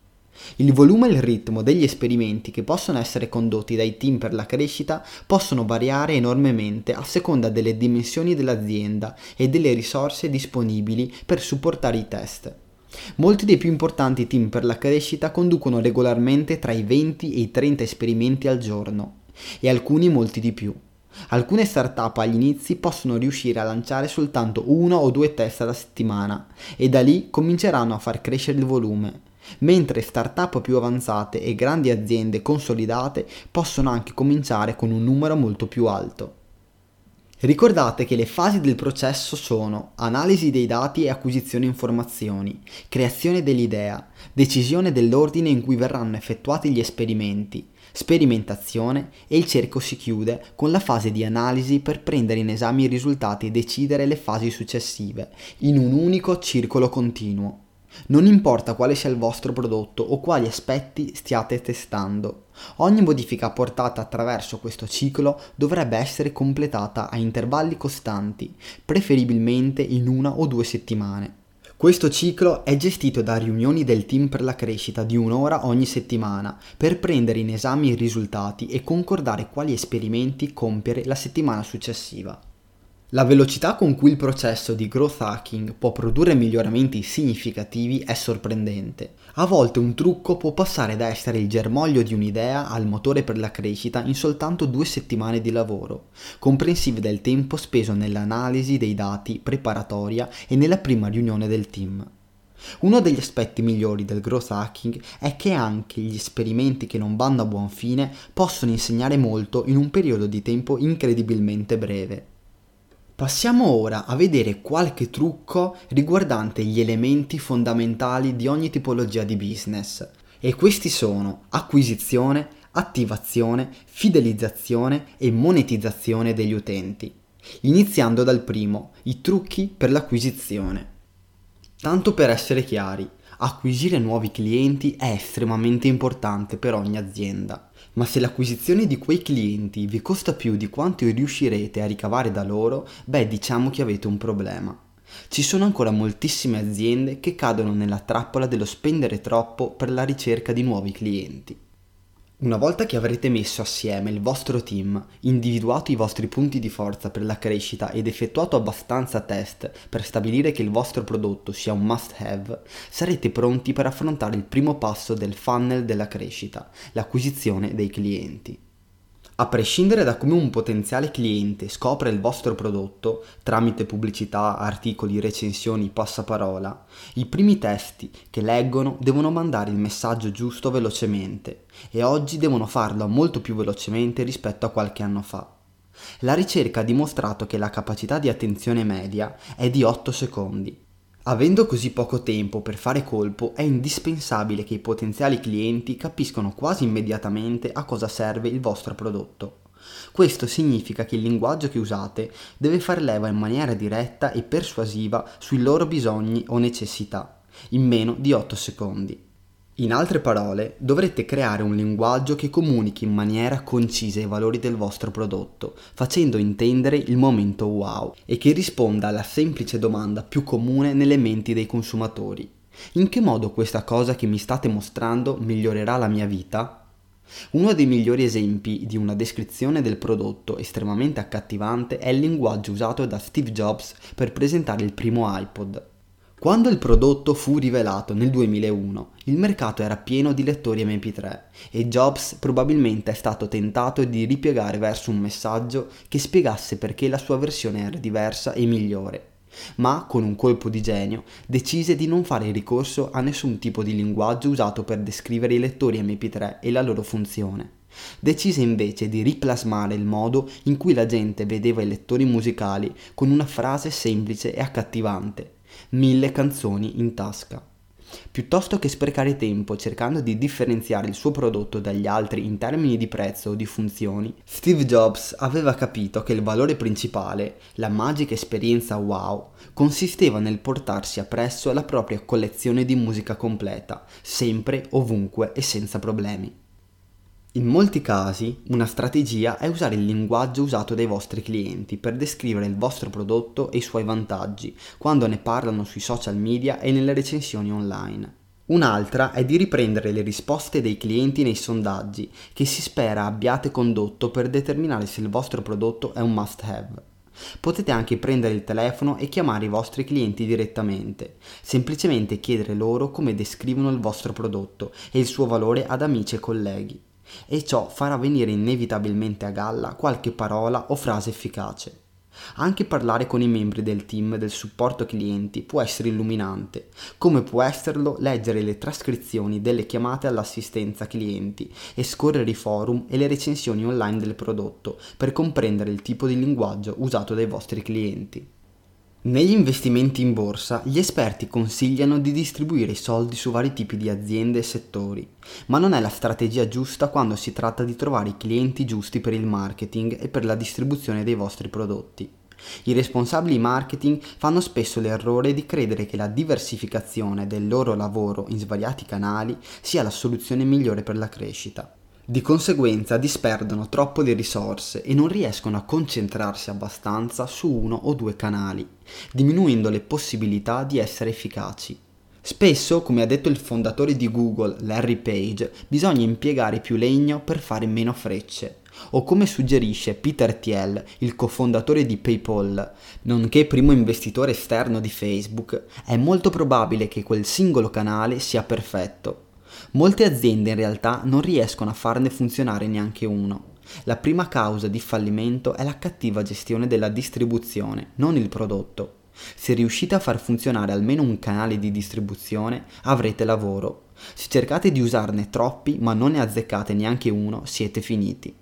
Il volume e il ritmo degli esperimenti che possono essere condotti dai team per la crescita possono variare enormemente a seconda delle dimensioni dell'azienda e delle risorse disponibili per supportare i test. Molti dei più importanti team per la crescita conducono regolarmente tra i 20 e i 30 esperimenti al giorno e alcuni molti di più. Alcune startup agli inizi possono riuscire a lanciare soltanto uno o due test alla settimana e da lì cominceranno a far crescere il volume mentre start-up più avanzate e grandi aziende consolidate possono anche cominciare con un numero molto più alto. Ricordate che le fasi del processo sono analisi dei dati e acquisizione informazioni, creazione dell'idea, decisione dell'ordine in cui verranno effettuati gli esperimenti, sperimentazione e il cerco si chiude con la fase di analisi per prendere in esame i risultati e decidere le fasi successive, in un unico circolo continuo. Non importa quale sia il vostro prodotto o quali aspetti stiate testando, ogni modifica apportata attraverso questo ciclo dovrebbe essere completata a intervalli costanti, preferibilmente in una o due settimane. Questo ciclo è gestito da riunioni del team per la crescita di un'ora ogni settimana per prendere in esame i risultati e concordare quali esperimenti compiere la settimana successiva. La velocità con cui il processo di growth hacking può produrre miglioramenti significativi è sorprendente. A volte un trucco può passare da essere il germoglio di un'idea al motore per la crescita in soltanto due settimane di lavoro, comprensive del tempo speso nell'analisi dei dati preparatoria e nella prima riunione del team. Uno degli aspetti migliori del growth hacking è che anche gli esperimenti che non vanno a buon fine possono insegnare molto in un periodo di tempo incredibilmente breve. Passiamo ora a vedere qualche trucco riguardante gli elementi fondamentali di ogni tipologia di business e questi sono acquisizione, attivazione, fidelizzazione e monetizzazione degli utenti. Iniziando dal primo, i trucchi per l'acquisizione. Tanto per essere chiari, acquisire nuovi clienti è estremamente importante per ogni azienda ma se l'acquisizione di quei clienti vi costa più di quanto riuscirete a ricavare da loro, beh diciamo che avete un problema. Ci sono ancora moltissime aziende che cadono nella trappola dello spendere troppo per la ricerca di nuovi clienti. Una volta che avrete messo assieme il vostro team, individuato i vostri punti di forza per la crescita ed effettuato abbastanza test per stabilire che il vostro prodotto sia un must have, sarete pronti per affrontare il primo passo del funnel della crescita, l'acquisizione dei clienti. A prescindere da come un potenziale cliente scopre il vostro prodotto tramite pubblicità, articoli, recensioni, passaparola, i primi testi che leggono devono mandare il messaggio giusto velocemente e oggi devono farlo molto più velocemente rispetto a qualche anno fa. La ricerca ha dimostrato che la capacità di attenzione media è di 8 secondi Avendo così poco tempo per fare colpo, è indispensabile che i potenziali clienti capiscano quasi immediatamente a cosa serve il vostro prodotto. Questo significa che il linguaggio che usate deve far leva in maniera diretta e persuasiva sui loro bisogni o necessità, in meno di 8 secondi. In altre parole, dovrete creare un linguaggio che comunichi in maniera concisa i valori del vostro prodotto, facendo intendere il momento wow e che risponda alla semplice domanda più comune nelle menti dei consumatori. In che modo questa cosa che mi state mostrando migliorerà la mia vita? Uno dei migliori esempi di una descrizione del prodotto estremamente accattivante è il linguaggio usato da Steve Jobs per presentare il primo iPod. Quando il prodotto fu rivelato nel 2001, il mercato era pieno di lettori MP3 e Jobs probabilmente è stato tentato di ripiegare verso un messaggio che spiegasse perché la sua versione era diversa e migliore. Ma, con un colpo di genio, decise di non fare ricorso a nessun tipo di linguaggio usato per descrivere i lettori MP3 e la loro funzione. Decise invece di riplasmare il modo in cui la gente vedeva i lettori musicali con una frase semplice e accattivante mille canzoni in tasca. Piuttosto che sprecare tempo cercando di differenziare il suo prodotto dagli altri in termini di prezzo o di funzioni, Steve Jobs aveva capito che il valore principale, la magica esperienza wow, consisteva nel portarsi appresso la propria collezione di musica completa, sempre, ovunque e senza problemi. In molti casi una strategia è usare il linguaggio usato dai vostri clienti per descrivere il vostro prodotto e i suoi vantaggi quando ne parlano sui social media e nelle recensioni online. Un'altra è di riprendere le risposte dei clienti nei sondaggi che si spera abbiate condotto per determinare se il vostro prodotto è un must have. Potete anche prendere il telefono e chiamare i vostri clienti direttamente, semplicemente chiedere loro come descrivono il vostro prodotto e il suo valore ad amici e colleghi e ciò farà venire inevitabilmente a galla qualche parola o frase efficace. Anche parlare con i membri del team del supporto clienti può essere illuminante, come può esserlo leggere le trascrizioni delle chiamate all'assistenza clienti e scorrere i forum e le recensioni online del prodotto per comprendere il tipo di linguaggio usato dai vostri clienti. Negli investimenti in borsa gli esperti consigliano di distribuire i soldi su vari tipi di aziende e settori, ma non è la strategia giusta quando si tratta di trovare i clienti giusti per il marketing e per la distribuzione dei vostri prodotti. I responsabili marketing fanno spesso l'errore di credere che la diversificazione del loro lavoro in svariati canali sia la soluzione migliore per la crescita. Di conseguenza disperdono troppo le risorse e non riescono a concentrarsi abbastanza su uno o due canali, diminuendo le possibilità di essere efficaci. Spesso, come ha detto il fondatore di Google, Larry Page, bisogna impiegare più legno per fare meno frecce. O come suggerisce Peter Thiel, il cofondatore di PayPal, nonché primo investitore esterno di Facebook, è molto probabile che quel singolo canale sia perfetto, Molte aziende in realtà non riescono a farne funzionare neanche uno. La prima causa di fallimento è la cattiva gestione della distribuzione, non il prodotto. Se riuscite a far funzionare almeno un canale di distribuzione, avrete lavoro. Se cercate di usarne troppi ma non ne azzeccate neanche uno, siete finiti.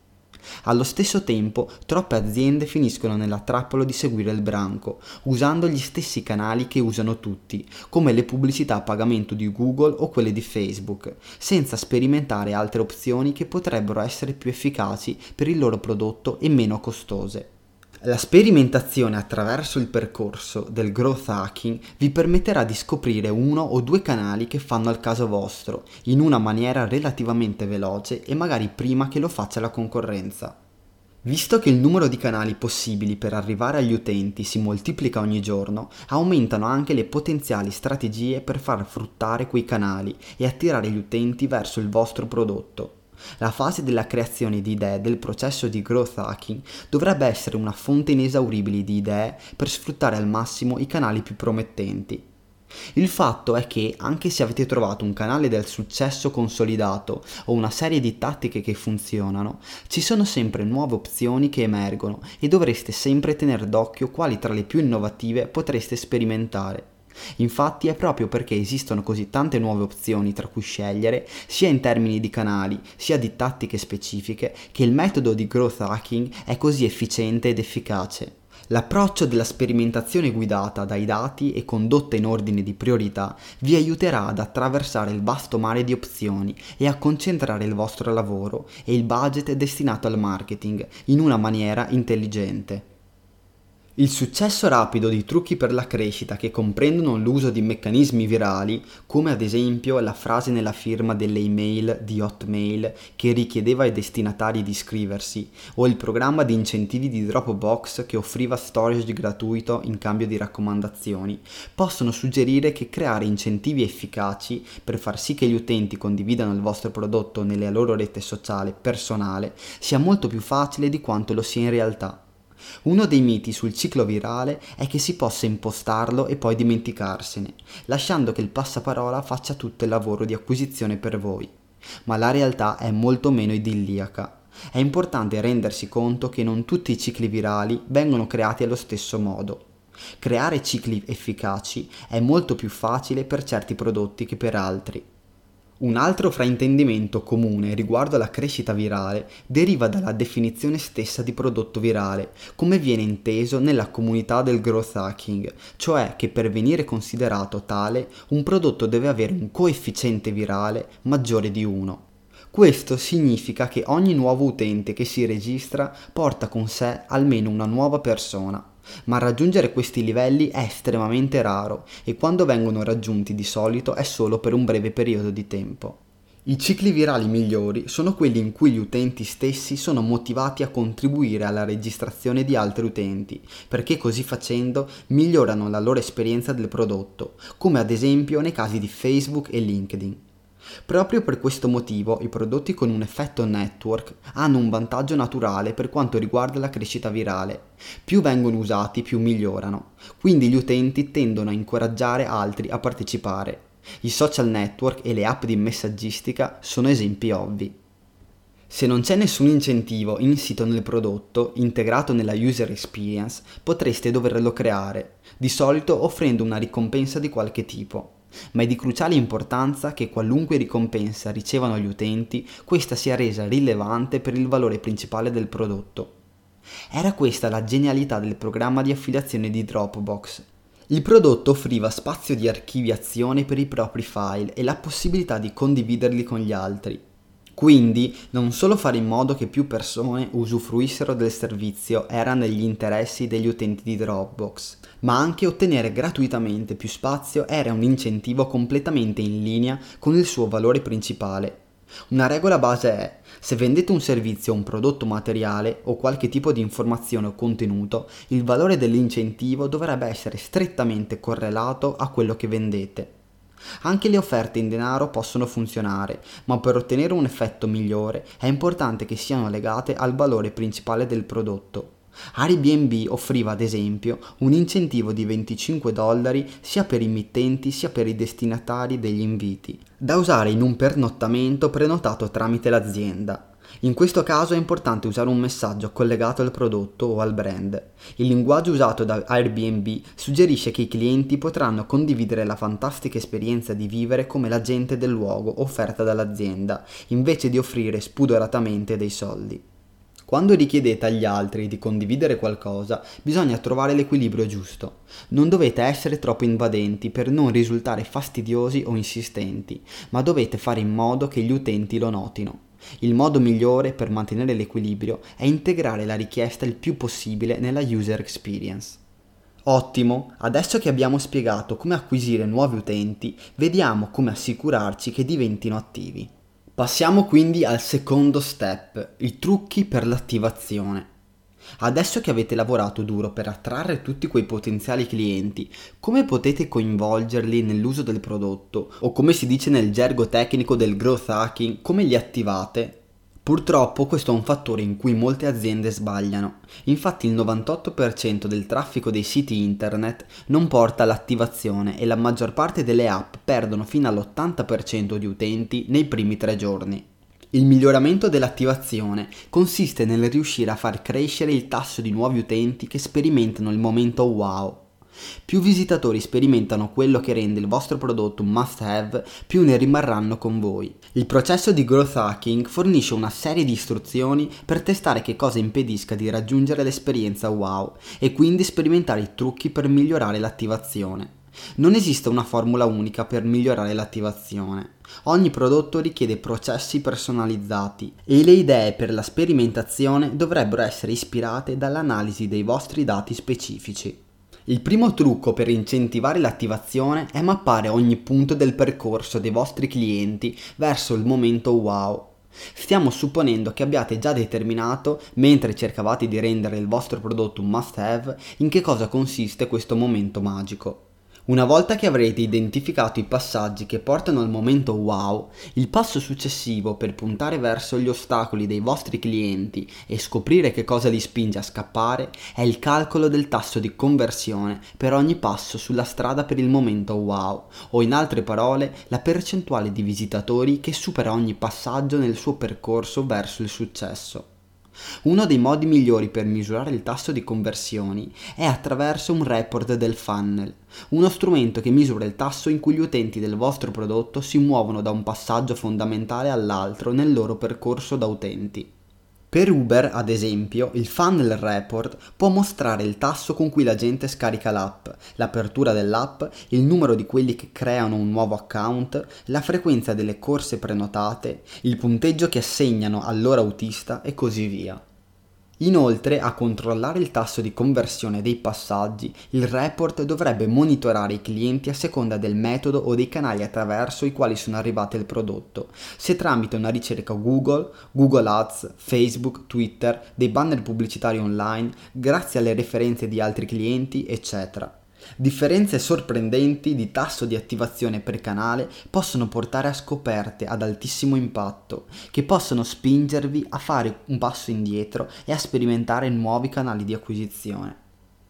Allo stesso tempo, troppe aziende finiscono nella trappola di seguire il branco, usando gli stessi canali che usano tutti, come le pubblicità a pagamento di Google o quelle di Facebook, senza sperimentare altre opzioni che potrebbero essere più efficaci per il loro prodotto e meno costose. La sperimentazione attraverso il percorso del growth hacking vi permetterà di scoprire uno o due canali che fanno al caso vostro, in una maniera relativamente veloce e magari prima che lo faccia la concorrenza. Visto che il numero di canali possibili per arrivare agli utenti si moltiplica ogni giorno, aumentano anche le potenziali strategie per far fruttare quei canali e attirare gli utenti verso il vostro prodotto. La fase della creazione di idee del processo di growth hacking dovrebbe essere una fonte inesauribile di idee per sfruttare al massimo i canali più promettenti. Il fatto è che, anche se avete trovato un canale del successo consolidato o una serie di tattiche che funzionano, ci sono sempre nuove opzioni che emergono e dovreste sempre tenere d'occhio quali tra le più innovative potreste sperimentare. Infatti è proprio perché esistono così tante nuove opzioni tra cui scegliere, sia in termini di canali, sia di tattiche specifiche, che il metodo di growth hacking è così efficiente ed efficace. L'approccio della sperimentazione guidata dai dati e condotta in ordine di priorità vi aiuterà ad attraversare il vasto mare di opzioni e a concentrare il vostro lavoro e il budget destinato al marketing in una maniera intelligente. Il successo rapido di trucchi per la crescita che comprendono l'uso di meccanismi virali, come ad esempio la frase nella firma delle email di Hotmail che richiedeva ai destinatari di iscriversi, o il programma di incentivi di Dropbox che offriva storage gratuito in cambio di raccomandazioni, possono suggerire che creare incentivi efficaci per far sì che gli utenti condividano il vostro prodotto nella loro rete sociale personale sia molto più facile di quanto lo sia in realtà. Uno dei miti sul ciclo virale è che si possa impostarlo e poi dimenticarsene, lasciando che il passaparola faccia tutto il lavoro di acquisizione per voi. Ma la realtà è molto meno idilliaca. È importante rendersi conto che non tutti i cicli virali vengono creati allo stesso modo. Creare cicli efficaci è molto più facile per certi prodotti che per altri. Un altro fraintendimento comune riguardo alla crescita virale deriva dalla definizione stessa di prodotto virale, come viene inteso nella comunità del growth hacking, cioè che per venire considerato tale un prodotto deve avere un coefficiente virale maggiore di 1. Questo significa che ogni nuovo utente che si registra porta con sé almeno una nuova persona ma raggiungere questi livelli è estremamente raro e quando vengono raggiunti di solito è solo per un breve periodo di tempo. I cicli virali migliori sono quelli in cui gli utenti stessi sono motivati a contribuire alla registrazione di altri utenti, perché così facendo migliorano la loro esperienza del prodotto, come ad esempio nei casi di Facebook e LinkedIn. Proprio per questo motivo i prodotti con un effetto network hanno un vantaggio naturale per quanto riguarda la crescita virale. Più vengono usati, più migliorano. Quindi gli utenti tendono a incoraggiare altri a partecipare. I social network e le app di messaggistica sono esempi ovvi. Se non c'è nessun incentivo insito nel prodotto, integrato nella user experience, potreste doverlo creare, di solito offrendo una ricompensa di qualche tipo ma è di cruciale importanza che qualunque ricompensa ricevano gli utenti, questa sia resa rilevante per il valore principale del prodotto. Era questa la genialità del programma di affiliazione di Dropbox. Il prodotto offriva spazio di archiviazione per i propri file e la possibilità di condividerli con gli altri. Quindi non solo fare in modo che più persone usufruissero del servizio era negli interessi degli utenti di Dropbox, ma anche ottenere gratuitamente più spazio era un incentivo completamente in linea con il suo valore principale. Una regola base è, se vendete un servizio un prodotto materiale o qualche tipo di informazione o contenuto, il valore dell'incentivo dovrebbe essere strettamente correlato a quello che vendete. Anche le offerte in denaro possono funzionare, ma per ottenere un effetto migliore è importante che siano legate al valore principale del prodotto. Airbnb offriva ad esempio un incentivo di 25 dollari sia per i mittenti sia per i destinatari degli inviti, da usare in un pernottamento prenotato tramite l'azienda. In questo caso è importante usare un messaggio collegato al prodotto o al brand. Il linguaggio usato da Airbnb suggerisce che i clienti potranno condividere la fantastica esperienza di vivere come l'agente del luogo offerta dall'azienda, invece di offrire spudoratamente dei soldi. Quando richiedete agli altri di condividere qualcosa, bisogna trovare l'equilibrio giusto. Non dovete essere troppo invadenti per non risultare fastidiosi o insistenti, ma dovete fare in modo che gli utenti lo notino. Il modo migliore per mantenere l'equilibrio è integrare la richiesta il più possibile nella user experience. Ottimo, adesso che abbiamo spiegato come acquisire nuovi utenti, vediamo come assicurarci che diventino attivi. Passiamo quindi al secondo step, i trucchi per l'attivazione. Adesso che avete lavorato duro per attrarre tutti quei potenziali clienti, come potete coinvolgerli nell'uso del prodotto o come si dice nel gergo tecnico del growth hacking, come li attivate? Purtroppo questo è un fattore in cui molte aziende sbagliano. Infatti il 98% del traffico dei siti internet non porta all'attivazione e la maggior parte delle app perdono fino all'80% di utenti nei primi tre giorni. Il miglioramento dell'attivazione consiste nel riuscire a far crescere il tasso di nuovi utenti che sperimentano il momento wow. Più visitatori sperimentano quello che rende il vostro prodotto un must have, più ne rimarranno con voi. Il processo di growth hacking fornisce una serie di istruzioni per testare che cosa impedisca di raggiungere l'esperienza wow e quindi sperimentare i trucchi per migliorare l'attivazione. Non esiste una formula unica per migliorare l'attivazione. Ogni prodotto richiede processi personalizzati e le idee per la sperimentazione dovrebbero essere ispirate dall'analisi dei vostri dati specifici. Il primo trucco per incentivare l'attivazione è mappare ogni punto del percorso dei vostri clienti verso il momento wow. Stiamo supponendo che abbiate già determinato, mentre cercavate di rendere il vostro prodotto un must have, in che cosa consiste questo momento magico. Una volta che avrete identificato i passaggi che portano al momento wow, il passo successivo per puntare verso gli ostacoli dei vostri clienti e scoprire che cosa li spinge a scappare è il calcolo del tasso di conversione per ogni passo sulla strada per il momento wow, o in altre parole la percentuale di visitatori che supera ogni passaggio nel suo percorso verso il successo. Uno dei modi migliori per misurare il tasso di conversioni è attraverso un report del funnel, uno strumento che misura il tasso in cui gli utenti del vostro prodotto si muovono da un passaggio fondamentale all'altro nel loro percorso da utenti. Per Uber, ad esempio, il funnel report può mostrare il tasso con cui la gente scarica l'app, l'apertura dell'app, il numero di quelli che creano un nuovo account, la frequenza delle corse prenotate, il punteggio che assegnano al loro autista e così via. Inoltre, a controllare il tasso di conversione dei passaggi, il report dovrebbe monitorare i clienti a seconda del metodo o dei canali attraverso i quali sono arrivati al prodotto, se tramite una ricerca Google, Google Ads, Facebook, Twitter, dei banner pubblicitari online, grazie alle referenze di altri clienti, eccetera. Differenze sorprendenti di tasso di attivazione per canale possono portare a scoperte ad altissimo impatto, che possono spingervi a fare un passo indietro e a sperimentare nuovi canali di acquisizione.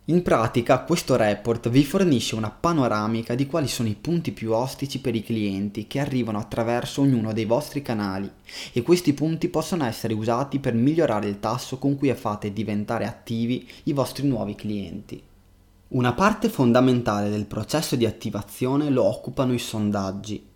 In pratica questo report vi fornisce una panoramica di quali sono i punti più ostici per i clienti che arrivano attraverso ognuno dei vostri canali e questi punti possono essere usati per migliorare il tasso con cui fate diventare attivi i vostri nuovi clienti. Una parte fondamentale del processo di attivazione lo occupano i sondaggi.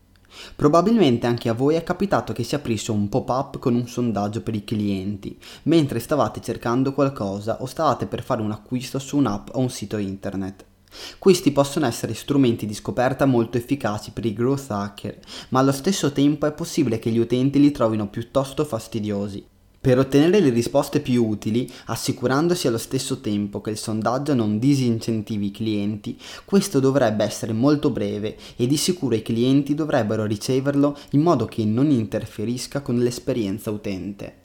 Probabilmente anche a voi è capitato che si aprisse un pop-up con un sondaggio per i clienti, mentre stavate cercando qualcosa o stavate per fare un acquisto su un'app o un sito internet. Questi possono essere strumenti di scoperta molto efficaci per i growth hacker, ma allo stesso tempo è possibile che gli utenti li trovino piuttosto fastidiosi. Per ottenere le risposte più utili, assicurandosi allo stesso tempo che il sondaggio non disincentivi i clienti, questo dovrebbe essere molto breve e di sicuro i clienti dovrebbero riceverlo in modo che non interferisca con l'esperienza utente.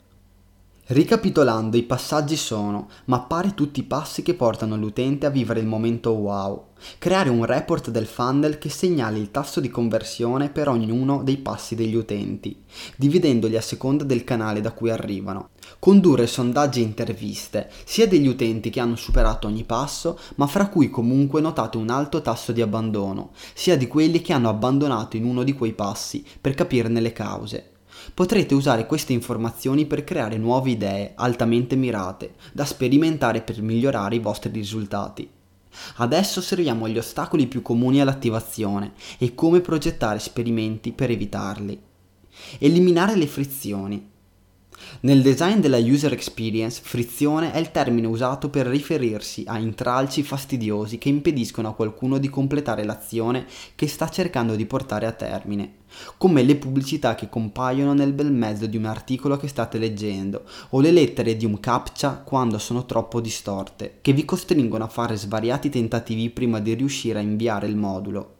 Ricapitolando, i passaggi sono mappare tutti i passi che portano l'utente a vivere il momento wow, creare un report del funnel che segnali il tasso di conversione per ognuno dei passi degli utenti, dividendoli a seconda del canale da cui arrivano, condurre sondaggi e interviste, sia degli utenti che hanno superato ogni passo, ma fra cui comunque notate un alto tasso di abbandono, sia di quelli che hanno abbandonato in uno di quei passi per capirne le cause Potrete usare queste informazioni per creare nuove idee altamente mirate da sperimentare per migliorare i vostri risultati. Adesso osserviamo gli ostacoli più comuni all'attivazione e come progettare esperimenti per evitarli. Eliminare le frizioni. Nel design della user experience, frizione è il termine usato per riferirsi a intralci fastidiosi che impediscono a qualcuno di completare l'azione che sta cercando di portare a termine, come le pubblicità che compaiono nel bel mezzo di un articolo che state leggendo o le lettere di un captcha quando sono troppo distorte, che vi costringono a fare svariati tentativi prima di riuscire a inviare il modulo.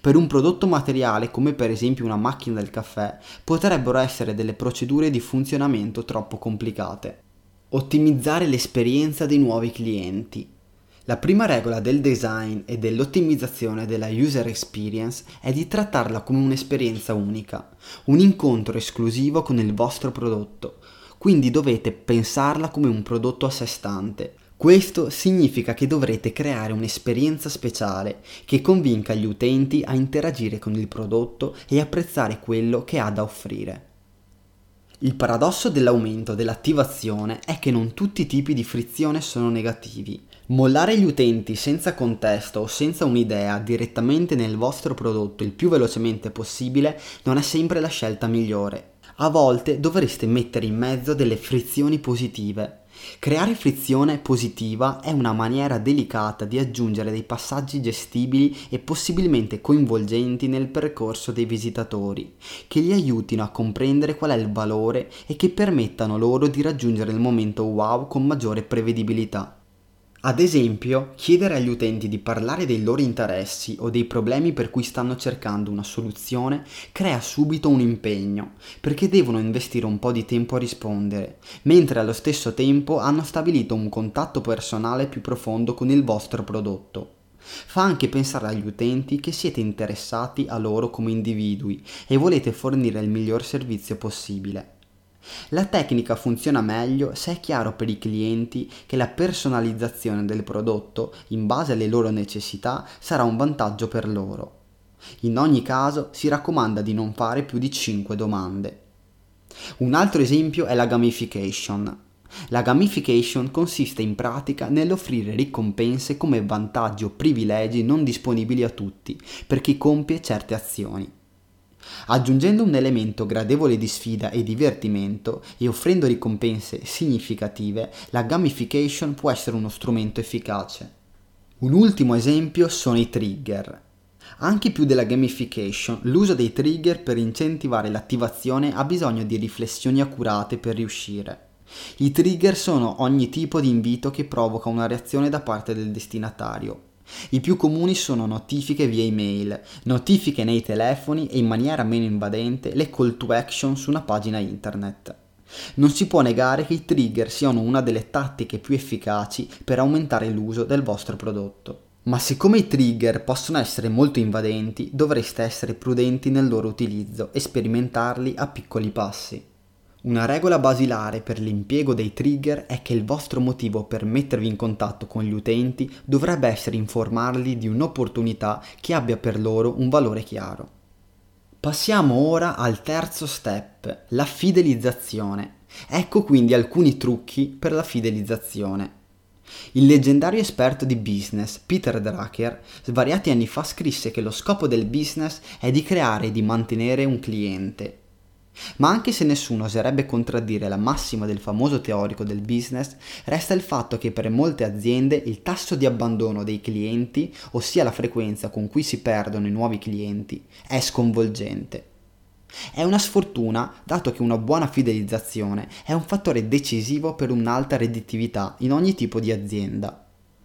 Per un prodotto materiale come per esempio una macchina del caffè potrebbero essere delle procedure di funzionamento troppo complicate. Ottimizzare l'esperienza dei nuovi clienti. La prima regola del design e dell'ottimizzazione della user experience è di trattarla come un'esperienza unica, un incontro esclusivo con il vostro prodotto, quindi dovete pensarla come un prodotto a sé stante. Questo significa che dovrete creare un'esperienza speciale che convinca gli utenti a interagire con il prodotto e apprezzare quello che ha da offrire. Il paradosso dell'aumento dell'attivazione è che non tutti i tipi di frizione sono negativi. Mollare gli utenti senza contesto o senza un'idea direttamente nel vostro prodotto il più velocemente possibile non è sempre la scelta migliore. A volte dovreste mettere in mezzo delle frizioni positive. Creare frizione positiva è una maniera delicata di aggiungere dei passaggi gestibili e possibilmente coinvolgenti nel percorso dei visitatori, che li aiutino a comprendere qual è il valore e che permettano loro di raggiungere il momento wow con maggiore prevedibilità. Ad esempio, chiedere agli utenti di parlare dei loro interessi o dei problemi per cui stanno cercando una soluzione crea subito un impegno, perché devono investire un po' di tempo a rispondere, mentre allo stesso tempo hanno stabilito un contatto personale più profondo con il vostro prodotto. Fa anche pensare agli utenti che siete interessati a loro come individui e volete fornire il miglior servizio possibile. La tecnica funziona meglio se è chiaro per i clienti che la personalizzazione del prodotto in base alle loro necessità sarà un vantaggio per loro. In ogni caso si raccomanda di non fare più di 5 domande. Un altro esempio è la gamification. La gamification consiste in pratica nell'offrire ricompense come vantaggi o privilegi non disponibili a tutti per chi compie certe azioni. Aggiungendo un elemento gradevole di sfida e divertimento e offrendo ricompense significative, la gamification può essere uno strumento efficace. Un ultimo esempio sono i trigger. Anche più della gamification, l'uso dei trigger per incentivare l'attivazione ha bisogno di riflessioni accurate per riuscire. I trigger sono ogni tipo di invito che provoca una reazione da parte del destinatario, i più comuni sono notifiche via email, notifiche nei telefoni e in maniera meno invadente le call to action su una pagina internet. Non si può negare che i trigger siano una delle tattiche più efficaci per aumentare l'uso del vostro prodotto. Ma siccome i trigger possono essere molto invadenti, dovreste essere prudenti nel loro utilizzo e sperimentarli a piccoli passi. Una regola basilare per l'impiego dei trigger è che il vostro motivo per mettervi in contatto con gli utenti dovrebbe essere informarli di un'opportunità che abbia per loro un valore chiaro. Passiamo ora al terzo step, la fidelizzazione. Ecco quindi alcuni trucchi per la fidelizzazione. Il leggendario esperto di business Peter Drucker svariati anni fa scrisse che lo scopo del business è di creare e di mantenere un cliente ma anche se nessuno oserebbe contraddire la massima del famoso teorico del business, resta il fatto che per molte aziende il tasso di abbandono dei clienti, ossia la frequenza con cui si perdono i nuovi clienti, è sconvolgente. È una sfortuna dato che una buona fidelizzazione è un fattore decisivo per un'alta redditività in ogni tipo di azienda.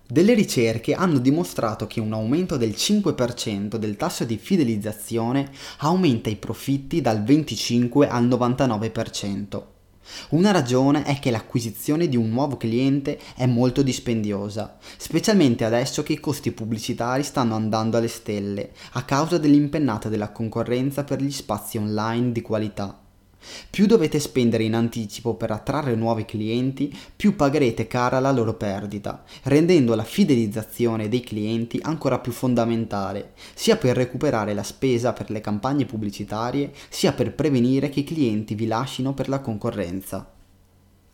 Delle ricerche hanno dimostrato che un aumento del 5% del tasso di fidelizzazione aumenta i profitti dal 25 al 99%. Una ragione è che l'acquisizione di un nuovo cliente è molto dispendiosa, specialmente adesso che i costi pubblicitari stanno andando alle stelle a causa dell'impennata della concorrenza per gli spazi online di qualità. Più dovete spendere in anticipo per attrarre nuovi clienti, più pagherete cara la loro perdita, rendendo la fidelizzazione dei clienti ancora più fondamentale, sia per recuperare la spesa per le campagne pubblicitarie, sia per prevenire che i clienti vi lasciino per la concorrenza.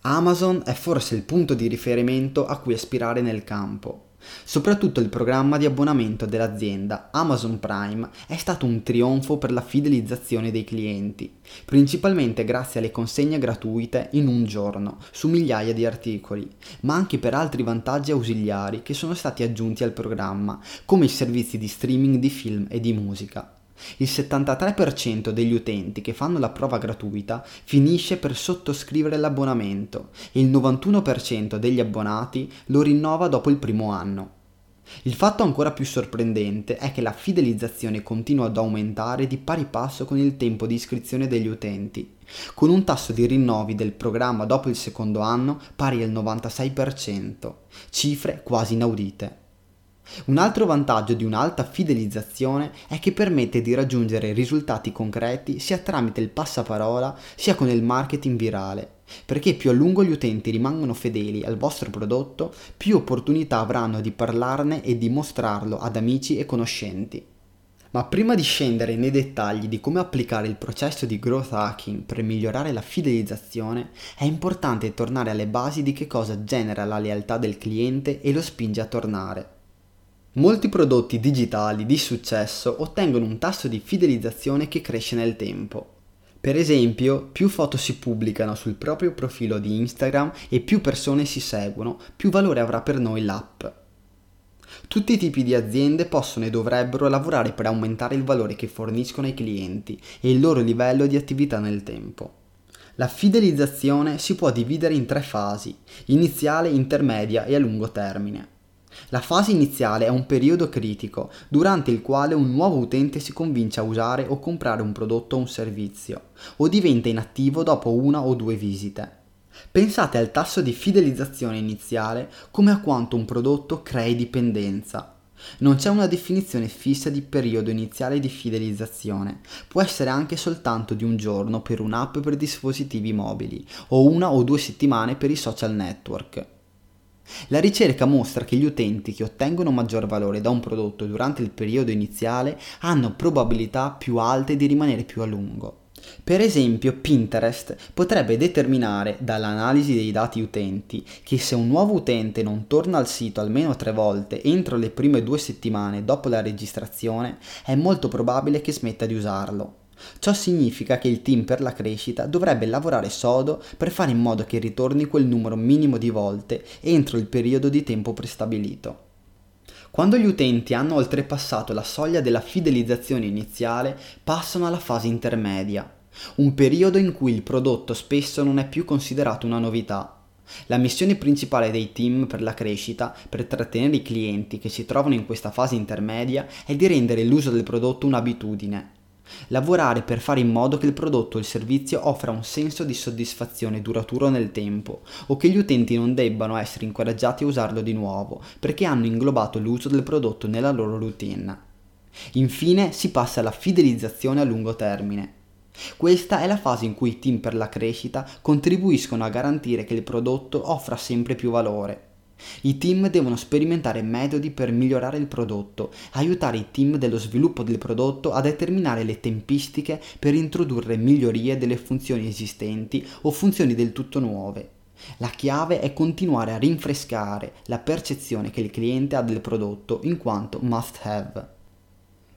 Amazon è forse il punto di riferimento a cui aspirare nel campo. Soprattutto il programma di abbonamento dell'azienda Amazon Prime è stato un trionfo per la fidelizzazione dei clienti, principalmente grazie alle consegne gratuite in un giorno su migliaia di articoli, ma anche per altri vantaggi ausiliari che sono stati aggiunti al programma, come i servizi di streaming di film e di musica. Il 73% degli utenti che fanno la prova gratuita finisce per sottoscrivere l'abbonamento e il 91% degli abbonati lo rinnova dopo il primo anno. Il fatto ancora più sorprendente è che la fidelizzazione continua ad aumentare di pari passo con il tempo di iscrizione degli utenti, con un tasso di rinnovi del programma dopo il secondo anno pari al 96%, cifre quasi inaudite. Un altro vantaggio di un'alta fidelizzazione è che permette di raggiungere risultati concreti sia tramite il passaparola sia con il marketing virale, perché più a lungo gli utenti rimangono fedeli al vostro prodotto, più opportunità avranno di parlarne e di mostrarlo ad amici e conoscenti. Ma prima di scendere nei dettagli di come applicare il processo di growth hacking per migliorare la fidelizzazione, è importante tornare alle basi di che cosa genera la lealtà del cliente e lo spinge a tornare. Molti prodotti digitali di successo ottengono un tasso di fidelizzazione che cresce nel tempo. Per esempio, più foto si pubblicano sul proprio profilo di Instagram e più persone si seguono, più valore avrà per noi l'app. Tutti i tipi di aziende possono e dovrebbero lavorare per aumentare il valore che forniscono ai clienti e il loro livello di attività nel tempo. La fidelizzazione si può dividere in tre fasi, iniziale, intermedia e a lungo termine. La fase iniziale è un periodo critico, durante il quale un nuovo utente si convince a usare o comprare un prodotto o un servizio, o diventa inattivo dopo una o due visite. Pensate al tasso di fidelizzazione iniziale come a quanto un prodotto crei dipendenza. Non c'è una definizione fissa di periodo iniziale di fidelizzazione, può essere anche soltanto di un giorno per un'app per dispositivi mobili o una o due settimane per i social network. La ricerca mostra che gli utenti che ottengono maggior valore da un prodotto durante il periodo iniziale hanno probabilità più alte di rimanere più a lungo. Per esempio, Pinterest potrebbe determinare dall'analisi dei dati utenti che se un nuovo utente non torna al sito almeno tre volte entro le prime due settimane dopo la registrazione, è molto probabile che smetta di usarlo. Ciò significa che il team per la crescita dovrebbe lavorare sodo per fare in modo che ritorni quel numero minimo di volte entro il periodo di tempo prestabilito. Quando gli utenti hanno oltrepassato la soglia della fidelizzazione iniziale, passano alla fase intermedia, un periodo in cui il prodotto spesso non è più considerato una novità. La missione principale dei team per la crescita, per trattenere i clienti che si trovano in questa fase intermedia, è di rendere l'uso del prodotto un'abitudine, Lavorare per fare in modo che il prodotto o il servizio offra un senso di soddisfazione duraturo nel tempo o che gli utenti non debbano essere incoraggiati a usarlo di nuovo perché hanno inglobato l'uso del prodotto nella loro routine. Infine si passa alla fidelizzazione a lungo termine. Questa è la fase in cui i team per la crescita contribuiscono a garantire che il prodotto offra sempre più valore i team devono sperimentare metodi per migliorare il prodotto, aiutare i team dello sviluppo del prodotto a determinare le tempistiche per introdurre migliorie delle funzioni esistenti o funzioni del tutto nuove. La chiave è continuare a rinfrescare la percezione che il cliente ha del prodotto in quanto must have.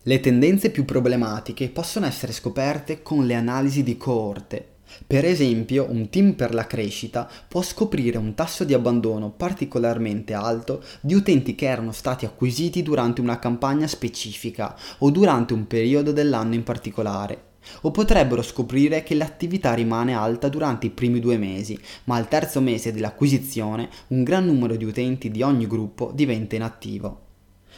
Le tendenze più problematiche possono essere scoperte con le analisi di coorte, per esempio, un team per la crescita può scoprire un tasso di abbandono particolarmente alto di utenti che erano stati acquisiti durante una campagna specifica o durante un periodo dell'anno in particolare. O potrebbero scoprire che l'attività rimane alta durante i primi due mesi, ma al terzo mese dell'acquisizione un gran numero di utenti di ogni gruppo diventa inattivo.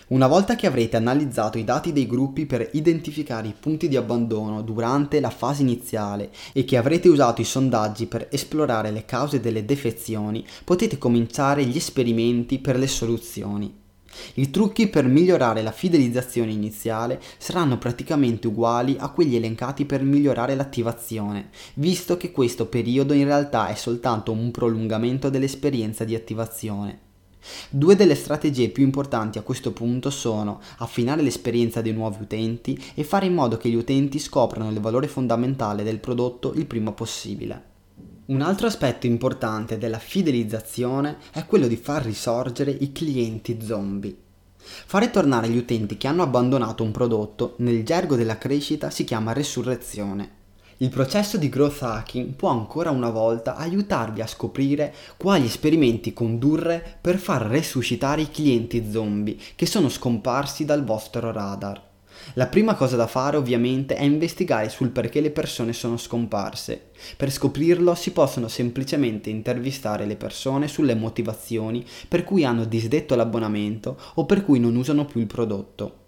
Una volta che avrete analizzato i dati dei gruppi per identificare i punti di abbandono durante la fase iniziale e che avrete usato i sondaggi per esplorare le cause delle defezioni, potete cominciare gli esperimenti per le soluzioni. I trucchi per migliorare la fidelizzazione iniziale saranno praticamente uguali a quelli elencati per migliorare l'attivazione, visto che questo periodo in realtà è soltanto un prolungamento dell'esperienza di attivazione. Due delle strategie più importanti a questo punto sono affinare l'esperienza dei nuovi utenti e fare in modo che gli utenti scoprano il valore fondamentale del prodotto il prima possibile. Un altro aspetto importante della fidelizzazione è quello di far risorgere i clienti zombie. Fare tornare gli utenti che hanno abbandonato un prodotto nel gergo della crescita si chiama resurrezione. Il processo di growth hacking può ancora una volta aiutarvi a scoprire quali esperimenti condurre per far resuscitare i clienti zombie che sono scomparsi dal vostro radar. La prima cosa da fare ovviamente è investigare sul perché le persone sono scomparse. Per scoprirlo si possono semplicemente intervistare le persone sulle motivazioni per cui hanno disdetto l'abbonamento o per cui non usano più il prodotto.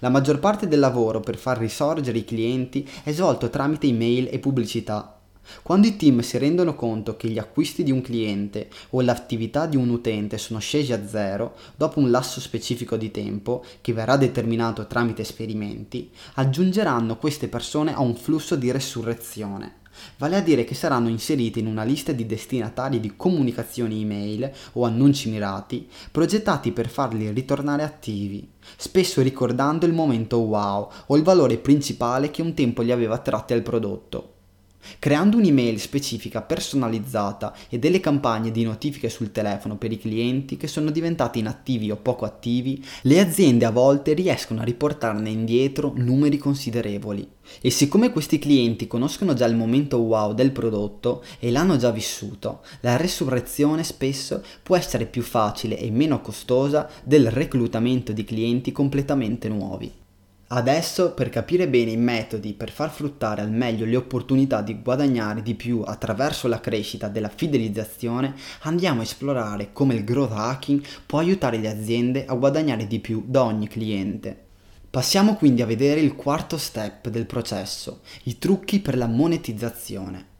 La maggior parte del lavoro per far risorgere i clienti è svolto tramite email e pubblicità quando i team si rendono conto che gli acquisti di un cliente o l'attività di un utente sono scesi a zero dopo un lasso specifico di tempo, che verrà determinato tramite esperimenti, aggiungeranno queste persone a un flusso di resurrezione. Vale a dire che saranno inseriti in una lista di destinatari di comunicazioni email o annunci mirati, progettati per farli ritornare attivi, spesso ricordando il momento wow o il valore principale che un tempo li aveva attratti al prodotto. Creando un'email specifica personalizzata e delle campagne di notifiche sul telefono per i clienti che sono diventati inattivi o poco attivi, le aziende a volte riescono a riportarne indietro numeri considerevoli. E siccome questi clienti conoscono già il momento wow del prodotto e l'hanno già vissuto, la resurrezione spesso può essere più facile e meno costosa del reclutamento di clienti completamente nuovi. Adesso, per capire bene i metodi per far fruttare al meglio le opportunità di guadagnare di più attraverso la crescita della fidelizzazione, andiamo a esplorare come il growth hacking può aiutare le aziende a guadagnare di più da ogni cliente. Passiamo quindi a vedere il quarto step del processo, i trucchi per la monetizzazione.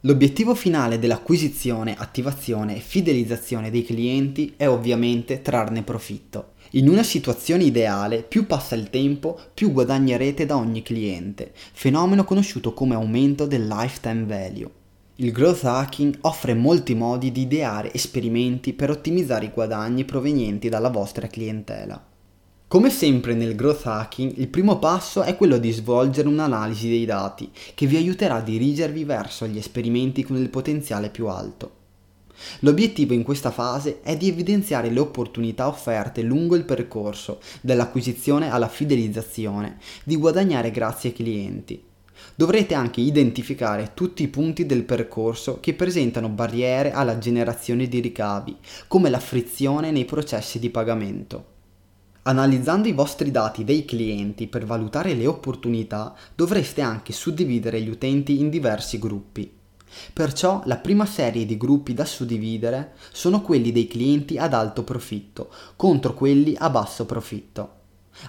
L'obiettivo finale dell'acquisizione, attivazione e fidelizzazione dei clienti è ovviamente trarne profitto. In una situazione ideale, più passa il tempo, più guadagnerete da ogni cliente, fenomeno conosciuto come aumento del lifetime value. Il growth hacking offre molti modi di ideare esperimenti per ottimizzare i guadagni provenienti dalla vostra clientela. Come sempre nel growth hacking, il primo passo è quello di svolgere un'analisi dei dati che vi aiuterà a dirigervi verso gli esperimenti con il potenziale più alto. L'obiettivo in questa fase è di evidenziare le opportunità offerte lungo il percorso, dall'acquisizione alla fidelizzazione, di guadagnare grazie ai clienti. Dovrete anche identificare tutti i punti del percorso che presentano barriere alla generazione di ricavi, come la frizione nei processi di pagamento. Analizzando i vostri dati dei clienti per valutare le opportunità, dovreste anche suddividere gli utenti in diversi gruppi. Perciò la prima serie di gruppi da suddividere sono quelli dei clienti ad alto profitto contro quelli a basso profitto.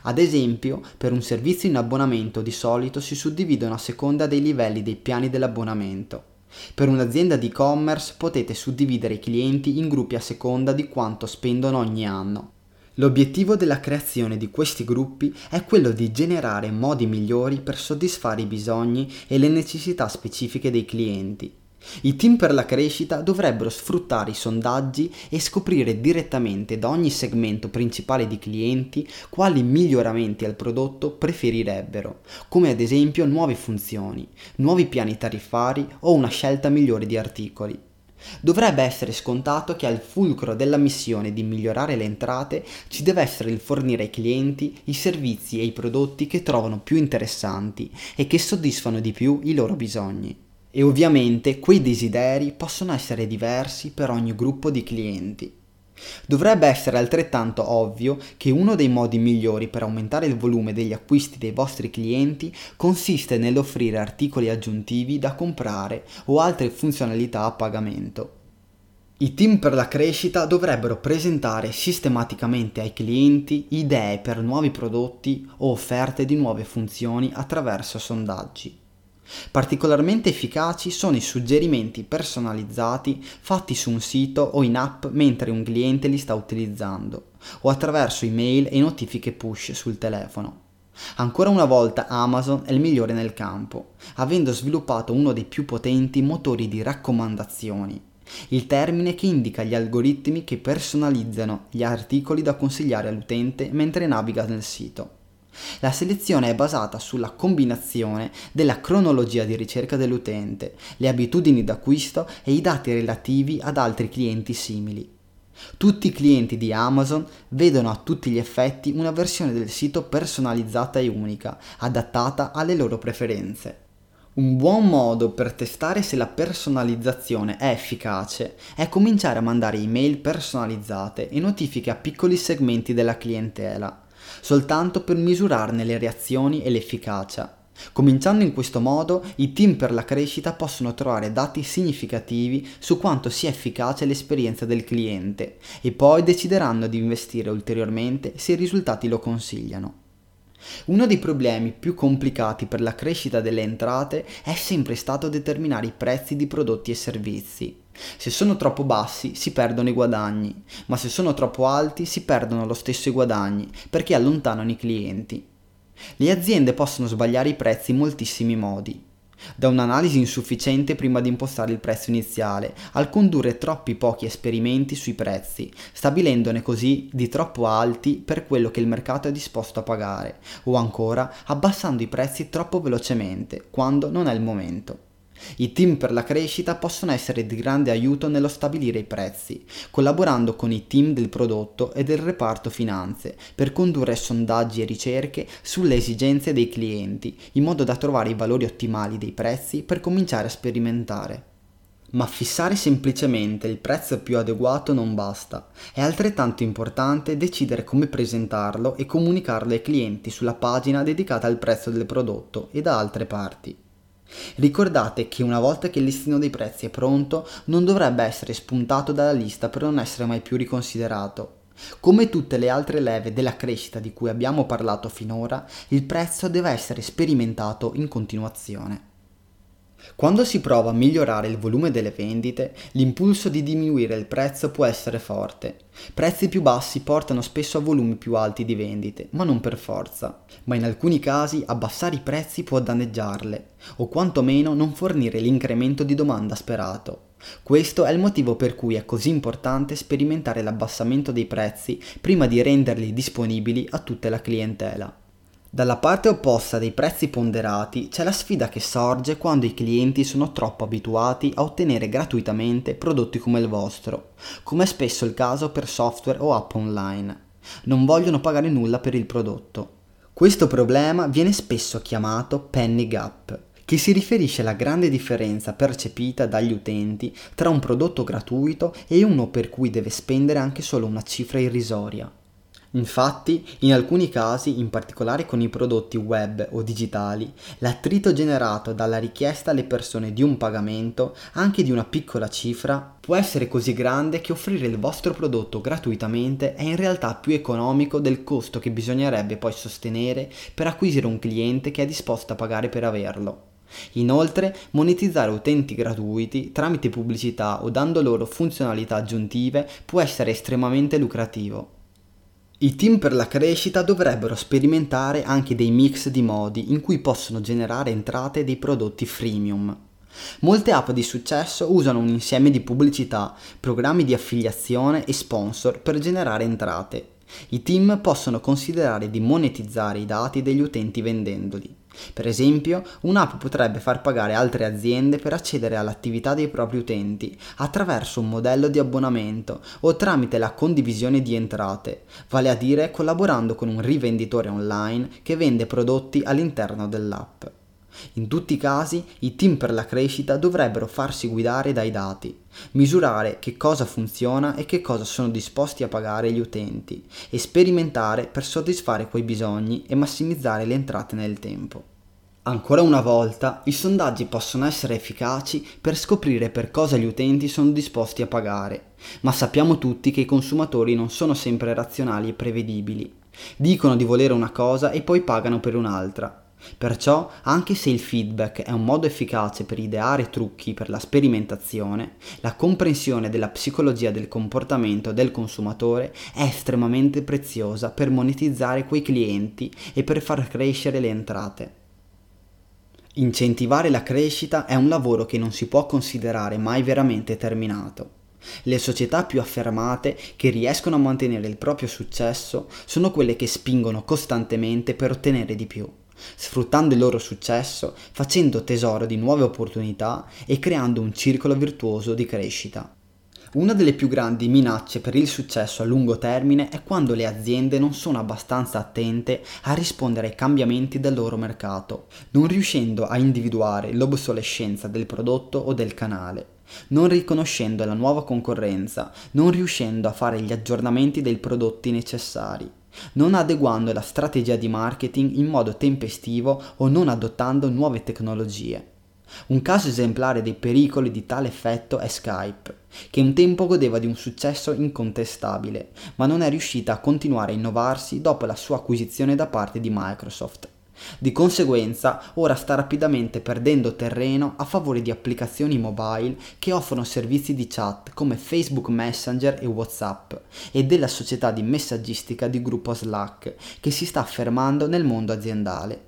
Ad esempio, per un servizio in abbonamento di solito si suddividono a seconda dei livelli dei piani dell'abbonamento. Per un'azienda di e-commerce potete suddividere i clienti in gruppi a seconda di quanto spendono ogni anno. L'obiettivo della creazione di questi gruppi è quello di generare modi migliori per soddisfare i bisogni e le necessità specifiche dei clienti. I team per la crescita dovrebbero sfruttare i sondaggi e scoprire direttamente da ogni segmento principale di clienti quali miglioramenti al prodotto preferirebbero, come ad esempio nuove funzioni, nuovi piani tariffari o una scelta migliore di articoli. Dovrebbe essere scontato che al fulcro della missione di migliorare le entrate ci deve essere il fornire ai clienti i servizi e i prodotti che trovano più interessanti e che soddisfano di più i loro bisogni. E ovviamente quei desideri possono essere diversi per ogni gruppo di clienti. Dovrebbe essere altrettanto ovvio che uno dei modi migliori per aumentare il volume degli acquisti dei vostri clienti consiste nell'offrire articoli aggiuntivi da comprare o altre funzionalità a pagamento. I team per la crescita dovrebbero presentare sistematicamente ai clienti idee per nuovi prodotti o offerte di nuove funzioni attraverso sondaggi. Particolarmente efficaci sono i suggerimenti personalizzati fatti su un sito o in app mentre un cliente li sta utilizzando, o attraverso email e notifiche push sul telefono. Ancora una volta Amazon è il migliore nel campo, avendo sviluppato uno dei più potenti motori di raccomandazioni, il termine che indica gli algoritmi che personalizzano gli articoli da consigliare all'utente mentre naviga nel sito. La selezione è basata sulla combinazione della cronologia di ricerca dell'utente, le abitudini d'acquisto e i dati relativi ad altri clienti simili. Tutti i clienti di Amazon vedono a tutti gli effetti una versione del sito personalizzata e unica, adattata alle loro preferenze. Un buon modo per testare se la personalizzazione è efficace è cominciare a mandare email personalizzate e notifiche a piccoli segmenti della clientela soltanto per misurarne le reazioni e l'efficacia. Cominciando in questo modo, i team per la crescita possono trovare dati significativi su quanto sia efficace l'esperienza del cliente e poi decideranno di investire ulteriormente se i risultati lo consigliano. Uno dei problemi più complicati per la crescita delle entrate è sempre stato determinare i prezzi di prodotti e servizi. Se sono troppo bassi si perdono i guadagni, ma se sono troppo alti si perdono lo stesso i guadagni perché allontanano i clienti. Le aziende possono sbagliare i prezzi in moltissimi modi. Da un'analisi insufficiente prima di impostare il prezzo iniziale, al condurre troppi pochi esperimenti sui prezzi, stabilendone così di troppo alti per quello che il mercato è disposto a pagare, o ancora abbassando i prezzi troppo velocemente, quando non è il momento. I team per la crescita possono essere di grande aiuto nello stabilire i prezzi, collaborando con i team del prodotto e del reparto finanze per condurre sondaggi e ricerche sulle esigenze dei clienti, in modo da trovare i valori ottimali dei prezzi per cominciare a sperimentare. Ma fissare semplicemente il prezzo più adeguato non basta, è altrettanto importante decidere come presentarlo e comunicarlo ai clienti sulla pagina dedicata al prezzo del prodotto e da altre parti. Ricordate che una volta che il listino dei prezzi è pronto, non dovrebbe essere spuntato dalla lista per non essere mai più riconsiderato. Come tutte le altre leve della crescita di cui abbiamo parlato finora, il prezzo deve essere sperimentato in continuazione. Quando si prova a migliorare il volume delle vendite, l'impulso di diminuire il prezzo può essere forte. Prezzi più bassi portano spesso a volumi più alti di vendite, ma non per forza. Ma in alcuni casi abbassare i prezzi può danneggiarle, o quantomeno non fornire l'incremento di domanda sperato. Questo è il motivo per cui è così importante sperimentare l'abbassamento dei prezzi prima di renderli disponibili a tutta la clientela. Dalla parte opposta dei prezzi ponderati c'è la sfida che sorge quando i clienti sono troppo abituati a ottenere gratuitamente prodotti come il vostro, come è spesso il caso per software o app online. Non vogliono pagare nulla per il prodotto. Questo problema viene spesso chiamato penny gap, che si riferisce alla grande differenza percepita dagli utenti tra un prodotto gratuito e uno per cui deve spendere anche solo una cifra irrisoria. Infatti, in alcuni casi, in particolare con i prodotti web o digitali, l'attrito generato dalla richiesta alle persone di un pagamento, anche di una piccola cifra, può essere così grande che offrire il vostro prodotto gratuitamente è in realtà più economico del costo che bisognerebbe poi sostenere per acquisire un cliente che è disposto a pagare per averlo. Inoltre, monetizzare utenti gratuiti tramite pubblicità o dando loro funzionalità aggiuntive può essere estremamente lucrativo. I team per la crescita dovrebbero sperimentare anche dei mix di modi in cui possono generare entrate dei prodotti freemium. Molte app di successo usano un insieme di pubblicità, programmi di affiliazione e sponsor per generare entrate. I team possono considerare di monetizzare i dati degli utenti vendendoli. Per esempio, un'app potrebbe far pagare altre aziende per accedere all'attività dei propri utenti attraverso un modello di abbonamento o tramite la condivisione di entrate, vale a dire collaborando con un rivenditore online che vende prodotti all'interno dell'app. In tutti i casi i team per la crescita dovrebbero farsi guidare dai dati, misurare che cosa funziona e che cosa sono disposti a pagare gli utenti e sperimentare per soddisfare quei bisogni e massimizzare le entrate nel tempo. Ancora una volta, i sondaggi possono essere efficaci per scoprire per cosa gli utenti sono disposti a pagare, ma sappiamo tutti che i consumatori non sono sempre razionali e prevedibili. Dicono di volere una cosa e poi pagano per un'altra. Perciò, anche se il feedback è un modo efficace per ideare trucchi per la sperimentazione, la comprensione della psicologia del comportamento del consumatore è estremamente preziosa per monetizzare quei clienti e per far crescere le entrate. Incentivare la crescita è un lavoro che non si può considerare mai veramente terminato. Le società più affermate che riescono a mantenere il proprio successo sono quelle che spingono costantemente per ottenere di più sfruttando il loro successo, facendo tesoro di nuove opportunità e creando un circolo virtuoso di crescita. Una delle più grandi minacce per il successo a lungo termine è quando le aziende non sono abbastanza attente a rispondere ai cambiamenti del loro mercato, non riuscendo a individuare l'obsolescenza del prodotto o del canale, non riconoscendo la nuova concorrenza, non riuscendo a fare gli aggiornamenti dei prodotti necessari non adeguando la strategia di marketing in modo tempestivo o non adottando nuove tecnologie. Un caso esemplare dei pericoli di tale effetto è Skype, che un tempo godeva di un successo incontestabile, ma non è riuscita a continuare a innovarsi dopo la sua acquisizione da parte di Microsoft. Di conseguenza, ora sta rapidamente perdendo terreno a favore di applicazioni mobile che offrono servizi di chat come Facebook Messenger e WhatsApp e della società di messaggistica di gruppo Slack che si sta affermando nel mondo aziendale.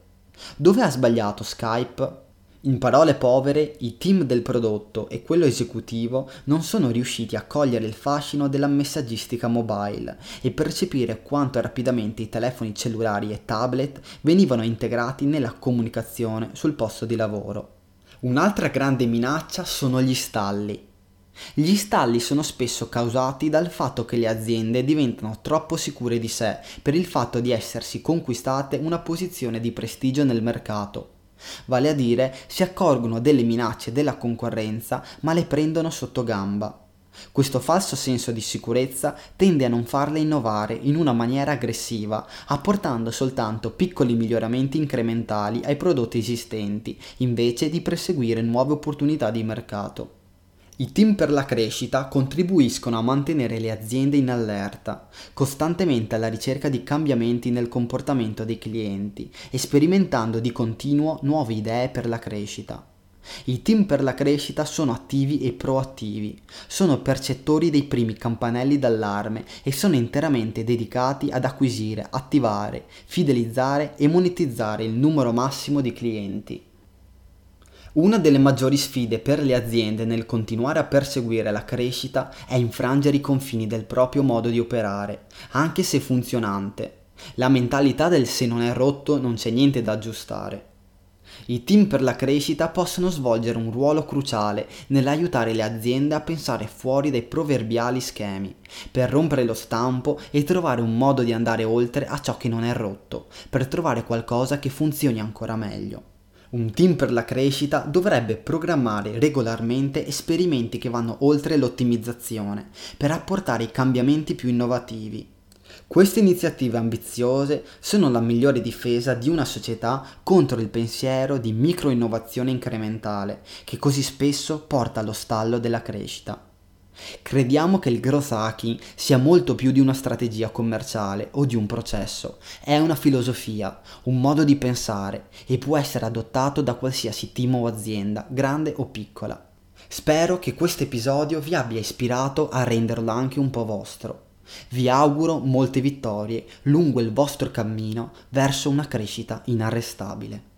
Dove ha sbagliato Skype? In parole povere, i team del prodotto e quello esecutivo non sono riusciti a cogliere il fascino della messaggistica mobile e percepire quanto rapidamente i telefoni cellulari e tablet venivano integrati nella comunicazione sul posto di lavoro. Un'altra grande minaccia sono gli stalli. Gli stalli sono spesso causati dal fatto che le aziende diventano troppo sicure di sé per il fatto di essersi conquistate una posizione di prestigio nel mercato Vale a dire, si accorgono delle minacce della concorrenza ma le prendono sotto gamba. Questo falso senso di sicurezza tende a non farle innovare in una maniera aggressiva, apportando soltanto piccoli miglioramenti incrementali ai prodotti esistenti, invece di perseguire nuove opportunità di mercato. I team per la crescita contribuiscono a mantenere le aziende in allerta, costantemente alla ricerca di cambiamenti nel comportamento dei clienti e sperimentando di continuo nuove idee per la crescita. I team per la crescita sono attivi e proattivi, sono percettori dei primi campanelli d'allarme e sono interamente dedicati ad acquisire, attivare, fidelizzare e monetizzare il numero massimo di clienti. Una delle maggiori sfide per le aziende nel continuare a perseguire la crescita è infrangere i confini del proprio modo di operare, anche se funzionante. La mentalità del se non è rotto non c'è niente da aggiustare. I team per la crescita possono svolgere un ruolo cruciale nell'aiutare le aziende a pensare fuori dai proverbiali schemi, per rompere lo stampo e trovare un modo di andare oltre a ciò che non è rotto, per trovare qualcosa che funzioni ancora meglio. Un team per la crescita dovrebbe programmare regolarmente esperimenti che vanno oltre l'ottimizzazione per apportare i cambiamenti più innovativi. Queste iniziative ambiziose sono la migliore difesa di una società contro il pensiero di microinnovazione incrementale che così spesso porta allo stallo della crescita. Crediamo che il growth hacking sia molto più di una strategia commerciale o di un processo, è una filosofia, un modo di pensare e può essere adottato da qualsiasi team o azienda, grande o piccola. Spero che questo episodio vi abbia ispirato a renderlo anche un po' vostro. Vi auguro molte vittorie lungo il vostro cammino verso una crescita inarrestabile.